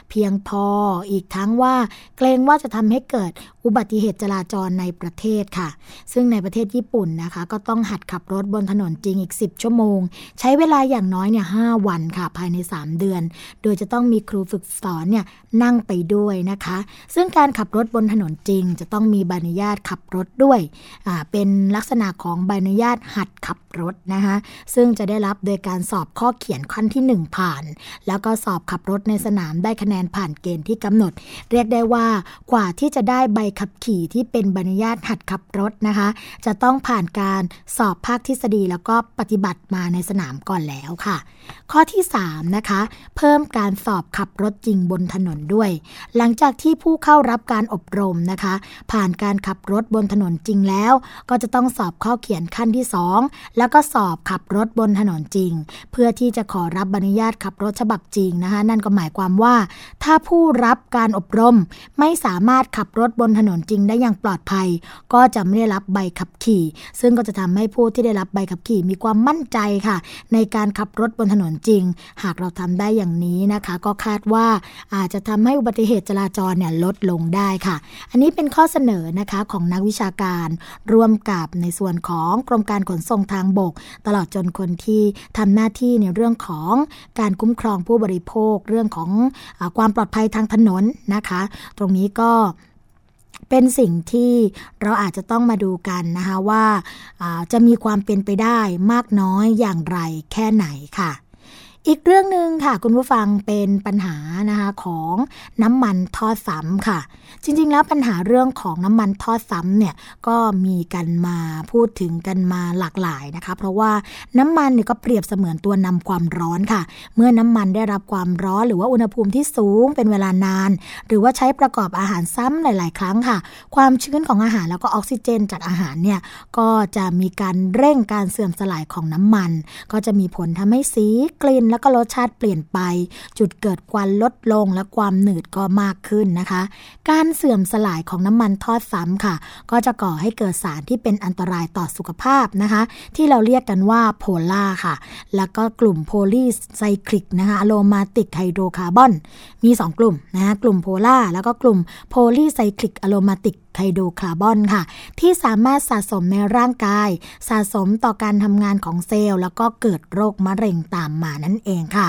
เพียงพออีกทั้งว่า เกรงว่าจะทำให้เกิดอุบัติเหตุจราจรในประเทศค่ะ ซึ่งในประเทศญี่ปุ่นนะคะ ก็ต้องหัดขับรถบนถนนจริงอีก 10 ชั่วโมง ใช้เวลาอย่างน้อยเนี่ยหวันค่ะภายใน 3 เดือน โดยจะต้องมีครูฝึกสอนเนี่ยนั่งไปด้วยนะคะซึ่งการขับรถบนถนนจริง จะต้องมีใบอนุญาตขับรถด้วยเป็นลักษณะของใบอนุญาตหัดขับรถนะคะซึ่งจะได้รับโดยการสอบข้อเขียนขั้นที่ 1 ผ่าน แล้วก็สอบขับรถในสนามได้คะแนนผ่านเกณฑ์ที่กำหนด เรียกได้ว่ากว่าที่จะได้ใบขับขี่ที่เป็นใบอนุญาตหัดขับรถนะคะ จะต้องผ่านการสอบภาคทฤษฎีแล้วก็ปฏิบัติมาในสนามก่อนแล้วค่ะ ข้อที่ 3 นะคะ เพิ่มการสอบขับรถจริงบนถนนด้วย หลังจากที่ผู้เข้ารับการอบรมนะคะ ผ่านการขับรถบนถนนจริงแล้ว ก็จะต้องสอบข้อเขียนขั้นที่ 2 แล้วก็สอบขับรถบนถนนจริง เพื่อที่จะขอรับใบอนุญาตขับรถฉบับจริงนะคะ นั่นก็หมายความว่า ถ้าผู้รับการอบรมไม่สามารถขับรถบนถนนจริงได้อย่างปลอดภัย ก็จะไม่ได้รับใบขับขี่ ซึ่งก็จะทำให้ผู้ที่ได้รับใบขับขี่มีความมั่นใจค่ะ ในการขับรถบนถนนจริง หากเราทำได้อย่างนี้นะคะ ก็คาดว่าอาจจะทำให้อุบัติเหตุจราจรเนี่ยลดลงได้ค่ะ อันนี้เป็นข้อเสนอนะคะของนักวิชาการร่วมกับในส่วนของกรมการขนส่งทางบก ตลอดจนคนที่ทำหน้าที่ในเรื่องของการคุ้มครองผู้บริโภค เรื่องของอความปลอดภัยทางถนนนะคะ ตรงนี้ก็เป็นสิ่งที่เราอาจจะต้องมาดูกันนะคะว่าจะมีความเป็นไปได้มากน้อยอย่างไรแค่ไหนค่ะ อีกเรื่องหนึ่งค่ะ คุณผู้ฟังเป็นปัญหานะคะของน้ำมันทอดซ้ำค่ะ จริงๆ แล้วปัญหาเรื่องของน้ำมันทอดซ้ำเนี่ยก็มีกันมาพูดถึงกันมาหลากหลายนะคะ เพราะว่าน้ำมันเนี่ยก็เปรียบเสมือนตัวนำความร้อนค่ะ เมื่อน้ำมันได้รับความร้อนหรือว่าอุณหภูมิที่สูงเป็นเวลานาน หรือว่าใช้ประกอบอาหารซ้ำหลาย ๆ ครั้งค่ะ ความชื้นของอาหารแล้วก็ออกซิเจนจากอาหารเนี่ยก็จะมีการเร่งการเสื่อมสลายของน้ำมัน ก็จะมีผลทำให้สีกลิ่นแล้วก็รสชาติเปลี่ยนไป จุดเกิดควันลดลงและความหนืดก็มากขึ้นนะคะ การเสื่อมสลายของน้ำมันทอดซ้ำค่ะ ก็จะก่อให้เกิดสารที่เป็นอันตรายต่อสุขภาพนะคะ ที่เราเรียกกันว่าโพล่าค่ะ แล้วก็กลุ่มโพลีcyclic นะคะ aromatic hydrocarbon มี 2 กลุ่มนะคะกลุ่ม polar แล้วก็กลุ่ม polycyclic aromatic hydrocarbon ค่ะ ที่สามารถสะสมในร่างกาย สะสมต่อการทำงานของเซลล์ แล้วก็เกิดโรคมะเร็งตามมานั่นเองค่ะ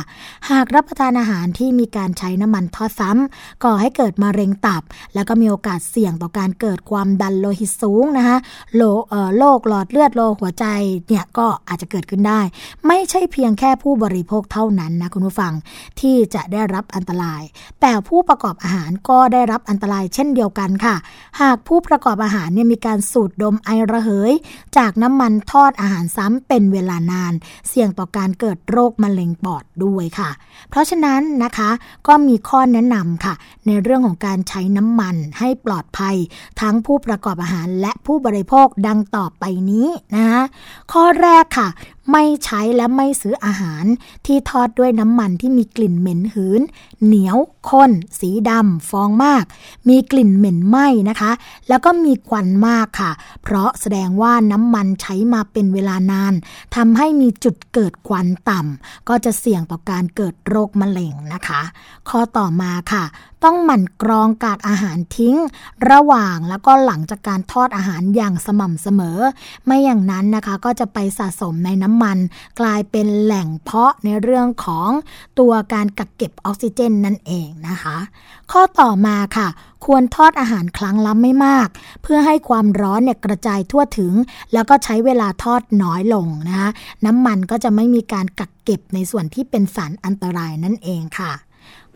หากรับประทานอาหารที่มีการใช้น้ำมันทอดซ้ำก่อให้เกิดมะเร็งตับ แล้วก็มีโอกาสเสี่ยงต่อการเกิดความดันโลหิตสูงนะคะโลเอ่อโรคหลอดเลือดโรคหัวใจเนี่ยก็อาจจะเกิดขึ้นได้ ไม่ใช่เพียงแค่ผู้บริโภคเท่านั้นนะคุณผู้ฟังที่จะได้รับอันตราย แต่ผู้ประกอบอาหารก็ได้รับอันตรายเช่นเดียวกันค่ะ หากผู้ประกอบอาหารเนี่ยมีการสูดดมไอระเหย จากน้ำมันทอดอาหารซ้ำเป็นเวลานาน เสี่ยงต่อการเกิดโรคมะเร็งปอดด้วยค่ะ เพราะฉะนั้นนะคะก็มีข้อแนะนำค่ะ ในเรื่องของการใช้น้ำมันให้ปลอดภัย ทั้งผู้ประกอบอาหารและผู้บริโภคดังต่อไปนี้นะคะข้อแรกค่ะ ไม่ใช้และไม่ซื้ออาหารที่ทอดด้วยน้ำมันที่มีกลิ่นเหม็นหืน เหนียวข้น สีดำฟองมาก มีกลิ่นเหม็นไหม้นะคะ แล้วก็มีควันมากค่ะ เพราะแสดงว่าน้ำมันใช้มาเป็นเวลานานทำให้มีจุดเกิดควันต่ำก็จะเสี่ยงต่อการเกิดโรคมะเร็งนะคะ ข้อต่อมาค่ะ ต้องหมั่นกรองกากอาหารทิ้ง ระหว่างแล้วก็หลังจากการทอดอาหารอย่างสม่ำเสมอ ไม่อย่างนั้นนะคะก็จะไปสะสมในน้ำมัน กลายเป็นแหล่งเพาะในเรื่องของตัวการกักเก็บออกซิเจนนั่นเองนะคะ ข้อต่อมาค่ะ ควรทอดอาหารครั้งละไม่มาก เพื่อให้ความร้อนเนี่ยกระจายทั่วถึง แล้วก็ใช้เวลาทอดน้อยลงนะคะน้ำมันก็จะไม่มีการกักเก็บในส่วนที่เป็นสารอันตรายนั่นเองค่ะ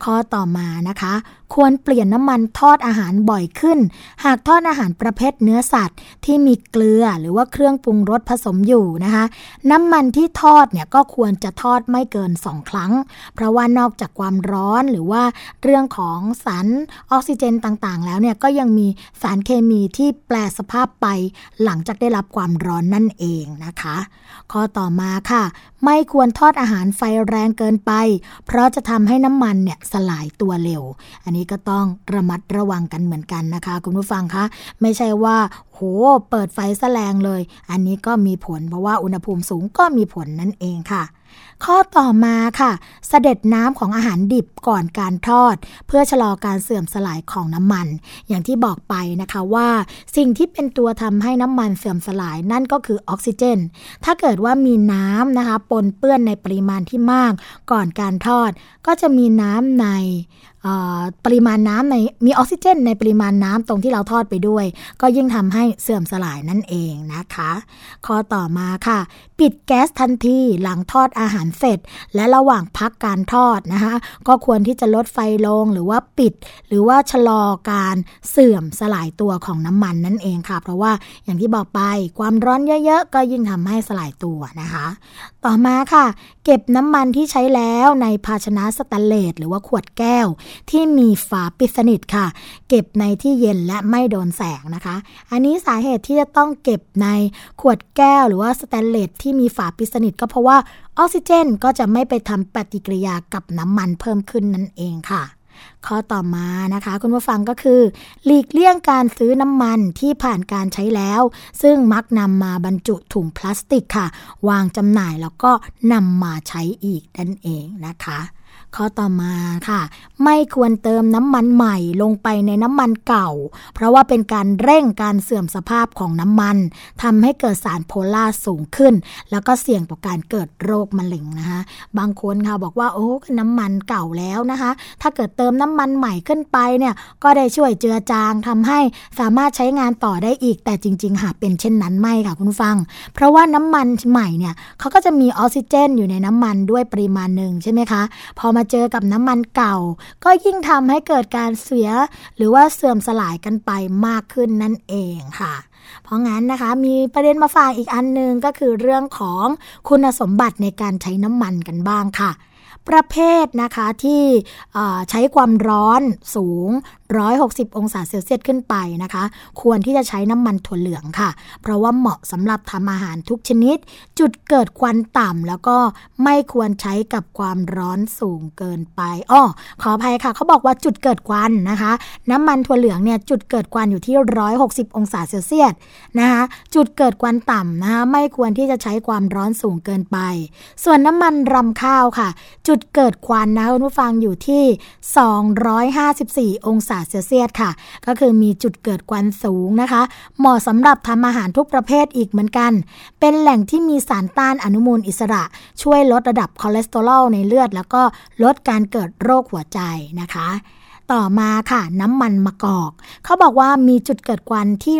ข้อต่อมานะคะ ควรเปลี่ยนน้ำมันทอดอาหารบ่อยขึ้น หากทอดอาหารประเภทเนื้อสัตว์ ที่มีเกลือหรือว่าเครื่องปรุงรสผสมอยู่นะคะ น้ำมันที่ทอดเนี่ยก็ควรจะทอดไม่เกิน 2 ครั้ง เพราะว่านอกจากความร้อนหรือว่าเรื่องของสารออกซิเจนต่างๆ แล้วเนี่ยก็ยังมีสารเคมีที่แปลสภาพไป หลังจากได้รับความร้อนนั่นเองนะคะ ข้อต่อมาค่ะ ไม่ควรทอดอาหารไฟแรงเกินไป เพราะจะทำให้น้ำมันเนี่ยสลายตัวเร็ว อันนี้ก็ต้องระมัดระวังกันเหมือนกันนะคะ คุณผู้ฟังคะ ไม่ใช่ว่าโหเปิดไฟแสลงเลย อันนี้ก็มีผลเพราะว่าอุณหภูมิสูงก็มีผลนั่นเองค่ะ ข้อต่อมาค่ะเสด็จน้ำของอาหารดิบก่อนการทอด เพื่อชะลอการเสื่อมสลายของน้ำมัน อย่างที่บอกไปนะคะว่าสิ่งที่เป็นตัวทำให้น้ำมันเสื่อมสลายนั่นก็คือออกซิเจน ถ้าเกิดว่ามีน้ำนะคะปนเปื้อนในปริมาณที่มาก ก่อนการทอดก็จะมีน้ำใน ปริมาณน้ำในมีออกซิเจน ในปริมาณน้ำตรงที่เราทอดไปด้วย ก็ยิ่งทำให้เสื่อมสลายนั่นเองนะคะ ข้อต่อมาค่ะ ปิดแก๊สทันทีหลังทอดอาหารเสร็จ และระหว่างพักการทอดนะคะ ก็ควรที่จะลดไฟลงหรือว่าปิด หรือว่าชะลอการเสื่อมสลายตัวของน้ำมันนั่นเองค่ะ เพราะว่าอย่างที่บอกไปความร้อนเยอะๆ ก็ยิ่งทำให้สลายตัวนะคะ ต่อมาค่ะ เก็บน้ำมันที่ใช้แล้วในภาชนะสแตนเลสหรือว่าขวดแก้วที่มีฝาปิดสนิทค่ะ เก็บในที่เย็นและไม่โดนแสงนะคะ อันนี้สาเหตุที่จะต้องเก็บในขวดแก้วหรือว่าสแตนเลสที่มีฝาปิดสนิทก็เพราะว่าออกซิเจนก็จะไม่ไปทำปฏิกิริยากับน้ำมันเพิ่มขึ้นนั่นเองค่ะข้อต่อมานะคะ คุณผู้ฟังก็คือ หลีกเลี่ยงการซื้อน้ำมันที่ผ่านการใช้แล้ว ซึ่งมักนำมาบรรจุถุงพลาสติกค่ะ วางจำหน่ายแล้วก็นำมาใช้อีกนั่นเองนะคะ ข้อต่อมาค่ะ ไม่ควรเติมน้ำมันใหม่ลงไปในน้ำมันเก่า เพราะว่าเป็นการเร่งการเสื่อมสภาพของน้ำมันทำให้เกิดสารโพล่าสูงขึ้น แล้วก็เสี่ยงต่อการเกิดโรคมะเร็งนะคะ บางคนค่ะบอกว่าโอ้น้ำมันเก่าแล้วนะคะ ถ้าเกิดเติมน้ำมันใหม่ขึ้นไปเนี่ยก็ได้ช่วยเจือจางทำให้สามารถใช้งานต่อได้อีก แต่จริงๆหากเป็นเช่นนั้นไม่ค่ะคุณฟัง เพราะว่าน้ำมันใหม่เนี่ยเขาก็จะมีออกซิเจน อยู่ในน้ำมันด้วยปริมาณหนึ่งใช่ไหมคะพอมาเจอกับน้ำมันเก่า ก็ยิ่งทำให้เกิดการเสีย หรือว่าเสื่อมสลายกันไปมากขึ้นนั่นเองค่ะ เพราะงั้นนะคะมีประเด็นมาฝากอีกอันนึงก็คือเรื่องของคุณสมบัติในการใช้น้ำมันกันบ้างค่ะ ประเภทนะคะที่ใช้ความร้อนสูง 160 องศาเซลเซียสขึ้นไปนะคะ ควรที่จะใช้น้ำมันถั่วเหลืองค่ะ เพราะว่าเหมาะสำหรับทำอาหารทุกชนิด จุดเกิดควันต่ำแล้วก็ไม่ควรใช้กับความร้อนสูงเกินไปอ้อขออภัยค่ะเขาบอกว่าจุดเกิดควันนะคะ น้ำมันถั่วเหลืองเนี่ยจุดเกิดควันอยู่ที่ 160 องศาเซลเซียสนะคะจุดเกิดควันต่ำนะคะไม่ควรที่จะใช้ความร้อนสูงเกินไป ส่วนน้ำมันรำข้าวค่ะ จุดจุดเกิดควันนะคุณผู้ฟังอยู่ที่ 254 องศาเซลเซียสค่ะ ก็คือมีจุดเกิดควันสูงนะคะ เหมาะสำหรับทำอาหารทุกประเภทอีกเหมือนกัน เป็นแหล่งที่มีสารต้านอนุมูลอิสระ ช่วยลดระดับคอเลสเตอรอลในเลือด แล้วก็ลดการเกิดโรคหัวใจนะคะ ต่อมาค่ะ น้ำมันมะกอก เขาบอกว่ามีจุดเกิดควันที่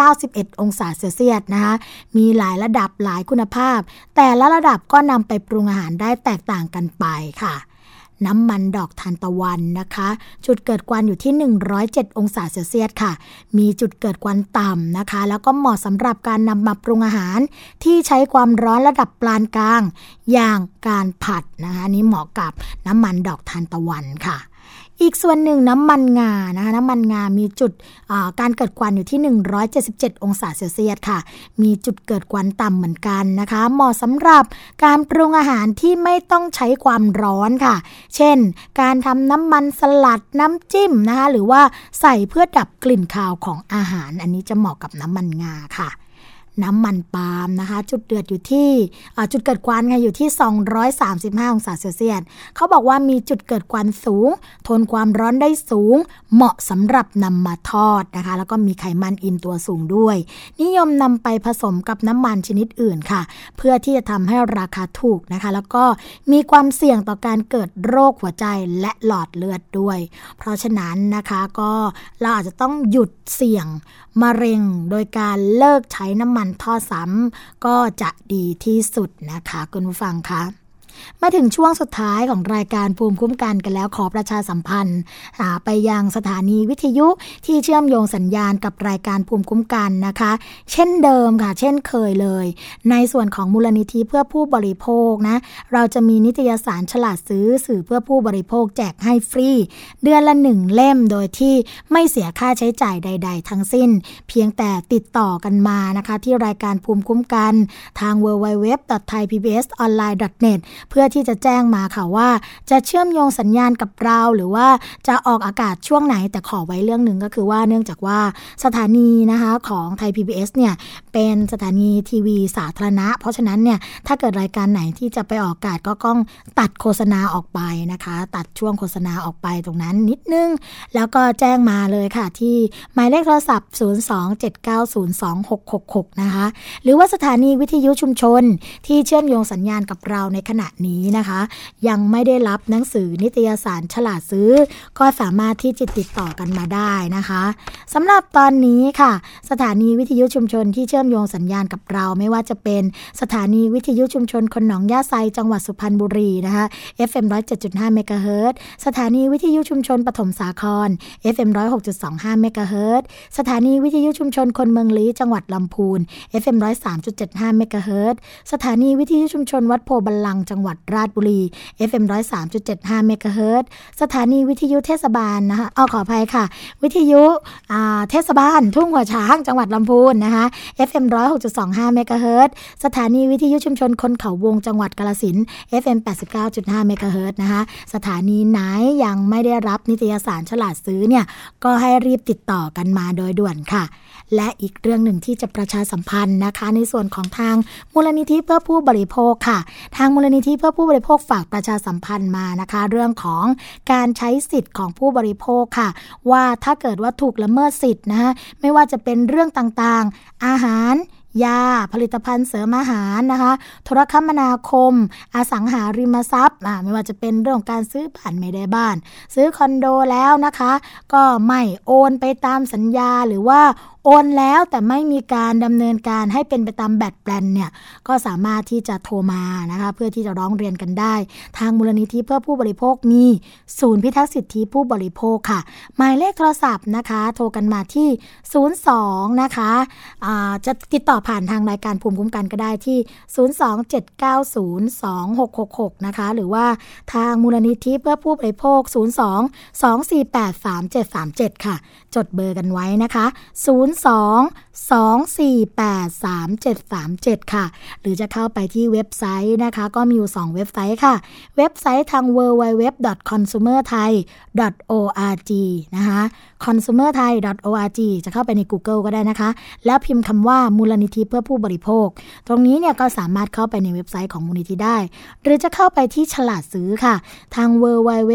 191 องศาเซลเซียสนะคะมีหลายระดับหลายคุณภาพ แต่ละระดับก็นำไปปรุงอาหารได้แตกต่างกันไปค่ะน้ำมันดอกทานตะวันนะคะ จุดเกิดควันอยู่ที่ 107 องศาเซลเซียสค่ะ มีจุดเกิดควันต่ำนะคะ แล้วก็เหมาะสำหรับการนำมาปรุงอาหาร ที่ใช้ความร้อนระดับปานกลาง อย่างการผัดนะคะนี้เหมาะกับน้ำมันดอกทานตะวันค่ะ อีกส่วนหนึ่งน้ำมันงานะคะน้ำมันงา มีจุดการเกิดควันอยู่ที่ 177 องศาเซลเซียสค่ะ มีจุดเกิดควันต่ำเหมือนกันนะคะ เหมาะสำหรับการปรุงอาหารที่ไม่ต้องใช้ความร้อนค่ะ เช่น การทำน้ำมันสลัดน้ำจิ้มนะคะ หรือว่าใส่เพื่อดับกลิ่นคาวของอาหาร อันนี้จะเหมาะกับน้ำมันงาค่ะ น้ำมันปาล์มนะคะ จุดเดือดอยู่ที่จุดเกิดควันไงอยู่ที่ 235 องศาเซลเซียสเขาบอกว่ามีจุดเกิดควันสูง ทนความร้อนได้สูง เหมาะสำหรับนำมาทอดนะคะ แล้วก็มีไขมันอิ่มตัวสูงด้วย นิยมนำไปผสมกับน้ำมันชนิดอื่นค่ะ เพื่อที่จะทำให้ราคาถูกนะคะ แล้วก็มีความเสี่ยงต่อการเกิดโรคหัวใจและหลอดเลือดด้วย เพราะฉะนั้นนะคะก็เราอาจจะต้องหยุดเสี่ยงมะเร็ง โดยการเลิกใช้น้ำมันทอดซ้ำก็จะดีที่สุดนะคะ คุณผู้ฟังคะ มาถึงช่วงสุดท้ายของรายการภูมิคุ้มกันกันแล้วขอประชาสัมพันธ์ไปยังสถานีวิทยุที่เชื่อมโยงสัญญาณกับรายการภูมิคุ้มกันนะคะ เช่นเดิมค่ะ เช่นเคยเลย ในส่วนของมูลนิธิเพื่อผู้บริโภคนะ เราจะมีนิตยสารฉลาดซื้อสื่อเพื่อผู้บริโภคแจกให้ฟรี เดือนละหนึ่งเล่มโดยที่ไม่เสียค่าใช้จ่ายใด ๆ ทั้งสิ้น เพียงแต่ติดต่อกันมานะคะ ที่รายการภูมิคุ้มกัน ทาง www.thaipbsonline.net เพื่อที่จะแจ้งมาค่ะว่า จะเชื่อมโยงสัญญาณกับเราหรือว่าจะออกอากาศช่วงไหนแต่ขอไว้เรื่องหนึ่งก็คือว่าเนื่องจากว่าสถานีนะคะของไทย PBS เนี่ย เป็นสถานีทีวีสาธารณะ เพราะฉะนั้นเนี่ยถ้าเกิดรายการไหนที่จะไปออกอากาศก็ต้องตัดโฆษณาออกไปนะคะ ตัดช่วงโฆษณาออกไปตรงนั้นนิดนึง แล้วก็แจ้งมาเลยค่ะที่หมายเลขโทรศัพท์ 027902666 นะคะ หรือว่าสถานีวิทยุชุมชนที่เชื่อมโยงสัญญาณกับเราในขณะนี้นะคะ ยังไม่ได้รับหนังสือนิตยสารฉลาดซื้อ ก็สามารถที่จะติดต่อกันมาได้นะคะสำหรับตอนนี้ค่ะ สถานีวิทยุชุมชนที่เชื่อมโยงสัญญาณกับเรา ไม่ว่าจะเป็นสถานีวิทยุชุมชนคนหนองย่าไซจังหวัดสุพรรณบุรีนะคะ FM 107.5เมกะเฮิรตสถานีวิทยุชุมชนปฐมสาคร FM 106.25เมกะเฮิรตสถานีวิทยุชุมชนคนเมืองลี้จังหวัดลำพูน FM 103.75เมกะเฮิรตสถานีวิทยุชุมชนวัดโพบัลลังจังหวัดราชบุรี FM 103.75เมกะเฮิรตสถานีวิทยุเทศบาลนะคะเอขออภัยค่ะ วิทยุเทศบาลทุ่งหัวช้างจังหวัดลำพูนนะคะ FM 106.25เมกะเฮิรตสถานีวิทยุชุมชนคนเขาวงจังหวัดกาลสิน FM 89.5เมกะเฮิรตนะคะ สถานีไหนยังไม่ได้รับนิตยสารฉลาดซื้อเนี่ย ก็ให้รีบติดต่อกันมาโดยด่วนค่ะ และอีกเรื่องหนึ่งที่จะประชาสัมพันธ์นะคะ ในส่วนของทางมูลนิธิเพื่อผู้บริโภคค่ะ ทางมูลนิธิเพื่อผู้บริโภคฝากประชาสัมพันธ์มานะคะ เรื่องของการใช้สิทธิ์ของผู้บริโภคค่ะ ว่าถ้าเกิดว่าถูกละเมิดสิทธิ์นะคะไม่ว่าจะเป็นเรื่องต่างๆ อาหารยา ผลิตภัณฑ์เสริมอาหารนะคะโทรคมนาคม อสังหาริมทรัพย์ไม่ว่าจะเป็นเรื่องการซื้อบ้านไม่ได้บ้าน ซื้อคอนโดแล้วนะคะ ก็ไม่โอนไปตามสัญญาหรือว่า โอนแล้วแต่ไม่มีการดำเนินการให้เป็นไปตามแบบแปลนเนี่ยก็สามารถที่จะโทรมานะคะเพื่อที่จะร้องเรียนกันได้ ทางมูลนิธิเพื่อผู้บริโภคมีศูนย์พิทักษ์สิทธิผู้บริโภคค่ะ หมายเลขโทรศัพท์นะคะ โทรกันมาที่ 02 นะคะะจะติดต่อผ่านทางรายการภูมิคุ้มกันก็ได้ที่ 027902666 นะคะ หรือว่าทางมูลนิธิเพื่อผู้บริโภค 02-2483737 ค่ะ จดเบอร์กันไว้นะคะ 0 02-2483737 ค่ะ หรือจะเข้าไปที่เว็บไซต์นะคะ ก็มีอยู่ 2 เว็บไซต์ค่ะ เว็บไซต์ทาง www.consumerthai.org นะคะ consumerthai.org จะเข้าไปใน Google ก็ได้นะคะ แล้วพิมพ์คำว่ามูลนิธิเพื่อผู้บริโภค ตรงนี้เนี่ยก็สามารถเข้าไปในเว็บไซต์ของมูลนิธิได้ หรือจะเข้าไปที่ฉลาดซื้อค่ะ ทาง www.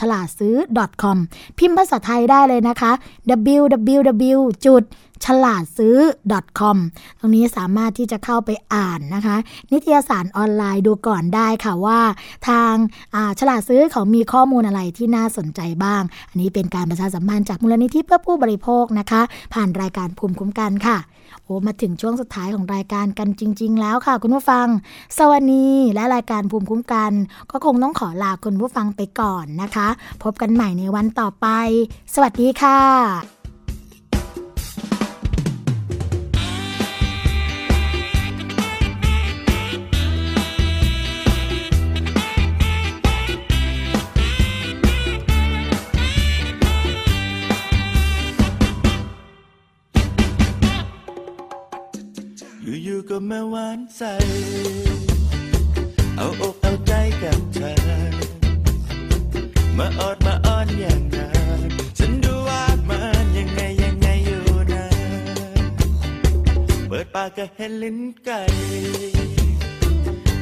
ฉลาดซื้อ .com พิมพ์ภาษาไทยได้เลยนะคะ www. จุดฉลาดซื้อ .com ตรงนี้สามารถที่จะเข้าไปอ่านนะคะ นิตยสารออนไลน์ดูก่อนได้ค่ะว่า ทางฉลาดซื้อเขามีข้อมูลอะไรที่น่าสนใจบ้าง อันนี้เป็นการประชาสัมพันธ์จากมูลนิธิเพื่อผู้บริโภคนะคะ ผ่านรายการภูมิคุ้มกันค่ะโอ้มาถึงช่วงสุดท้ายของรายการกันจริง ๆ แล้วค่ะ คุณผู้ฟัง สวัสดีและรายการภูมิคุ้มกัน ก็คงต้องขอลาคุณผู้ฟังไปก่อนนะคะ พบกันใหม่ในวันต่อไป สวัสดีค่ะ มาหวานใส เอาอกเอาใจกับเธอ มาออดมาอ้อนอย่างนั้นฉันดูว่ามันยังไงยังไงอยู่นะ เปิดปากก็เห็นลิ้นไก่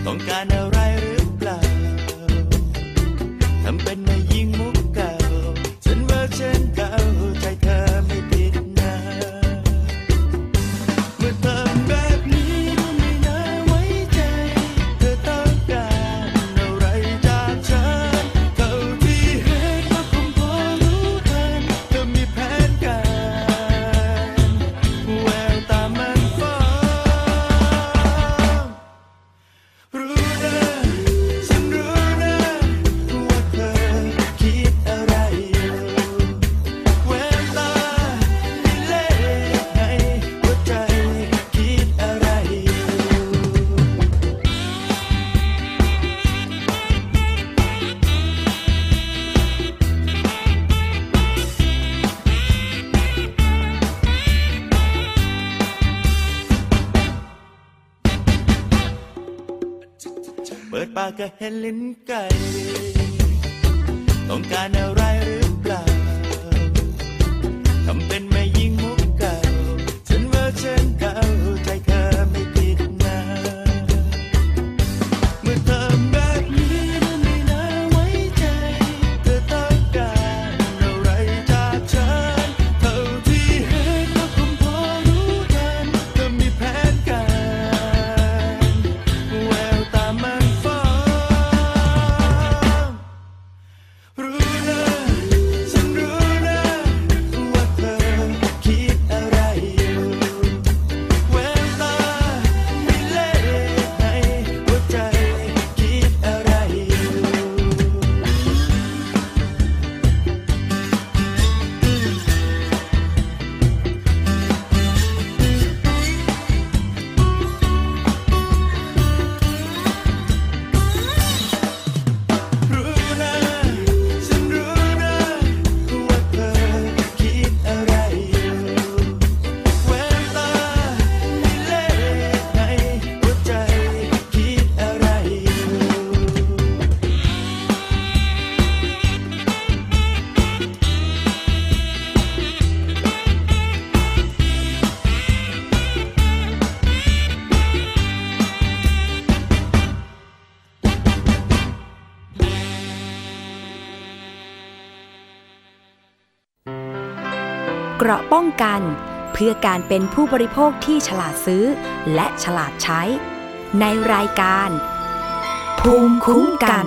ต้องการอะไรหรือเปล่า ทำเป็นไม่ เห็นลิ้นไก่ กัน เพื่อการเป็นผู้บริโภคที่ฉลาดซื้อ และฉลาดใช้ ในรายการ ภูมิคุ้มกัน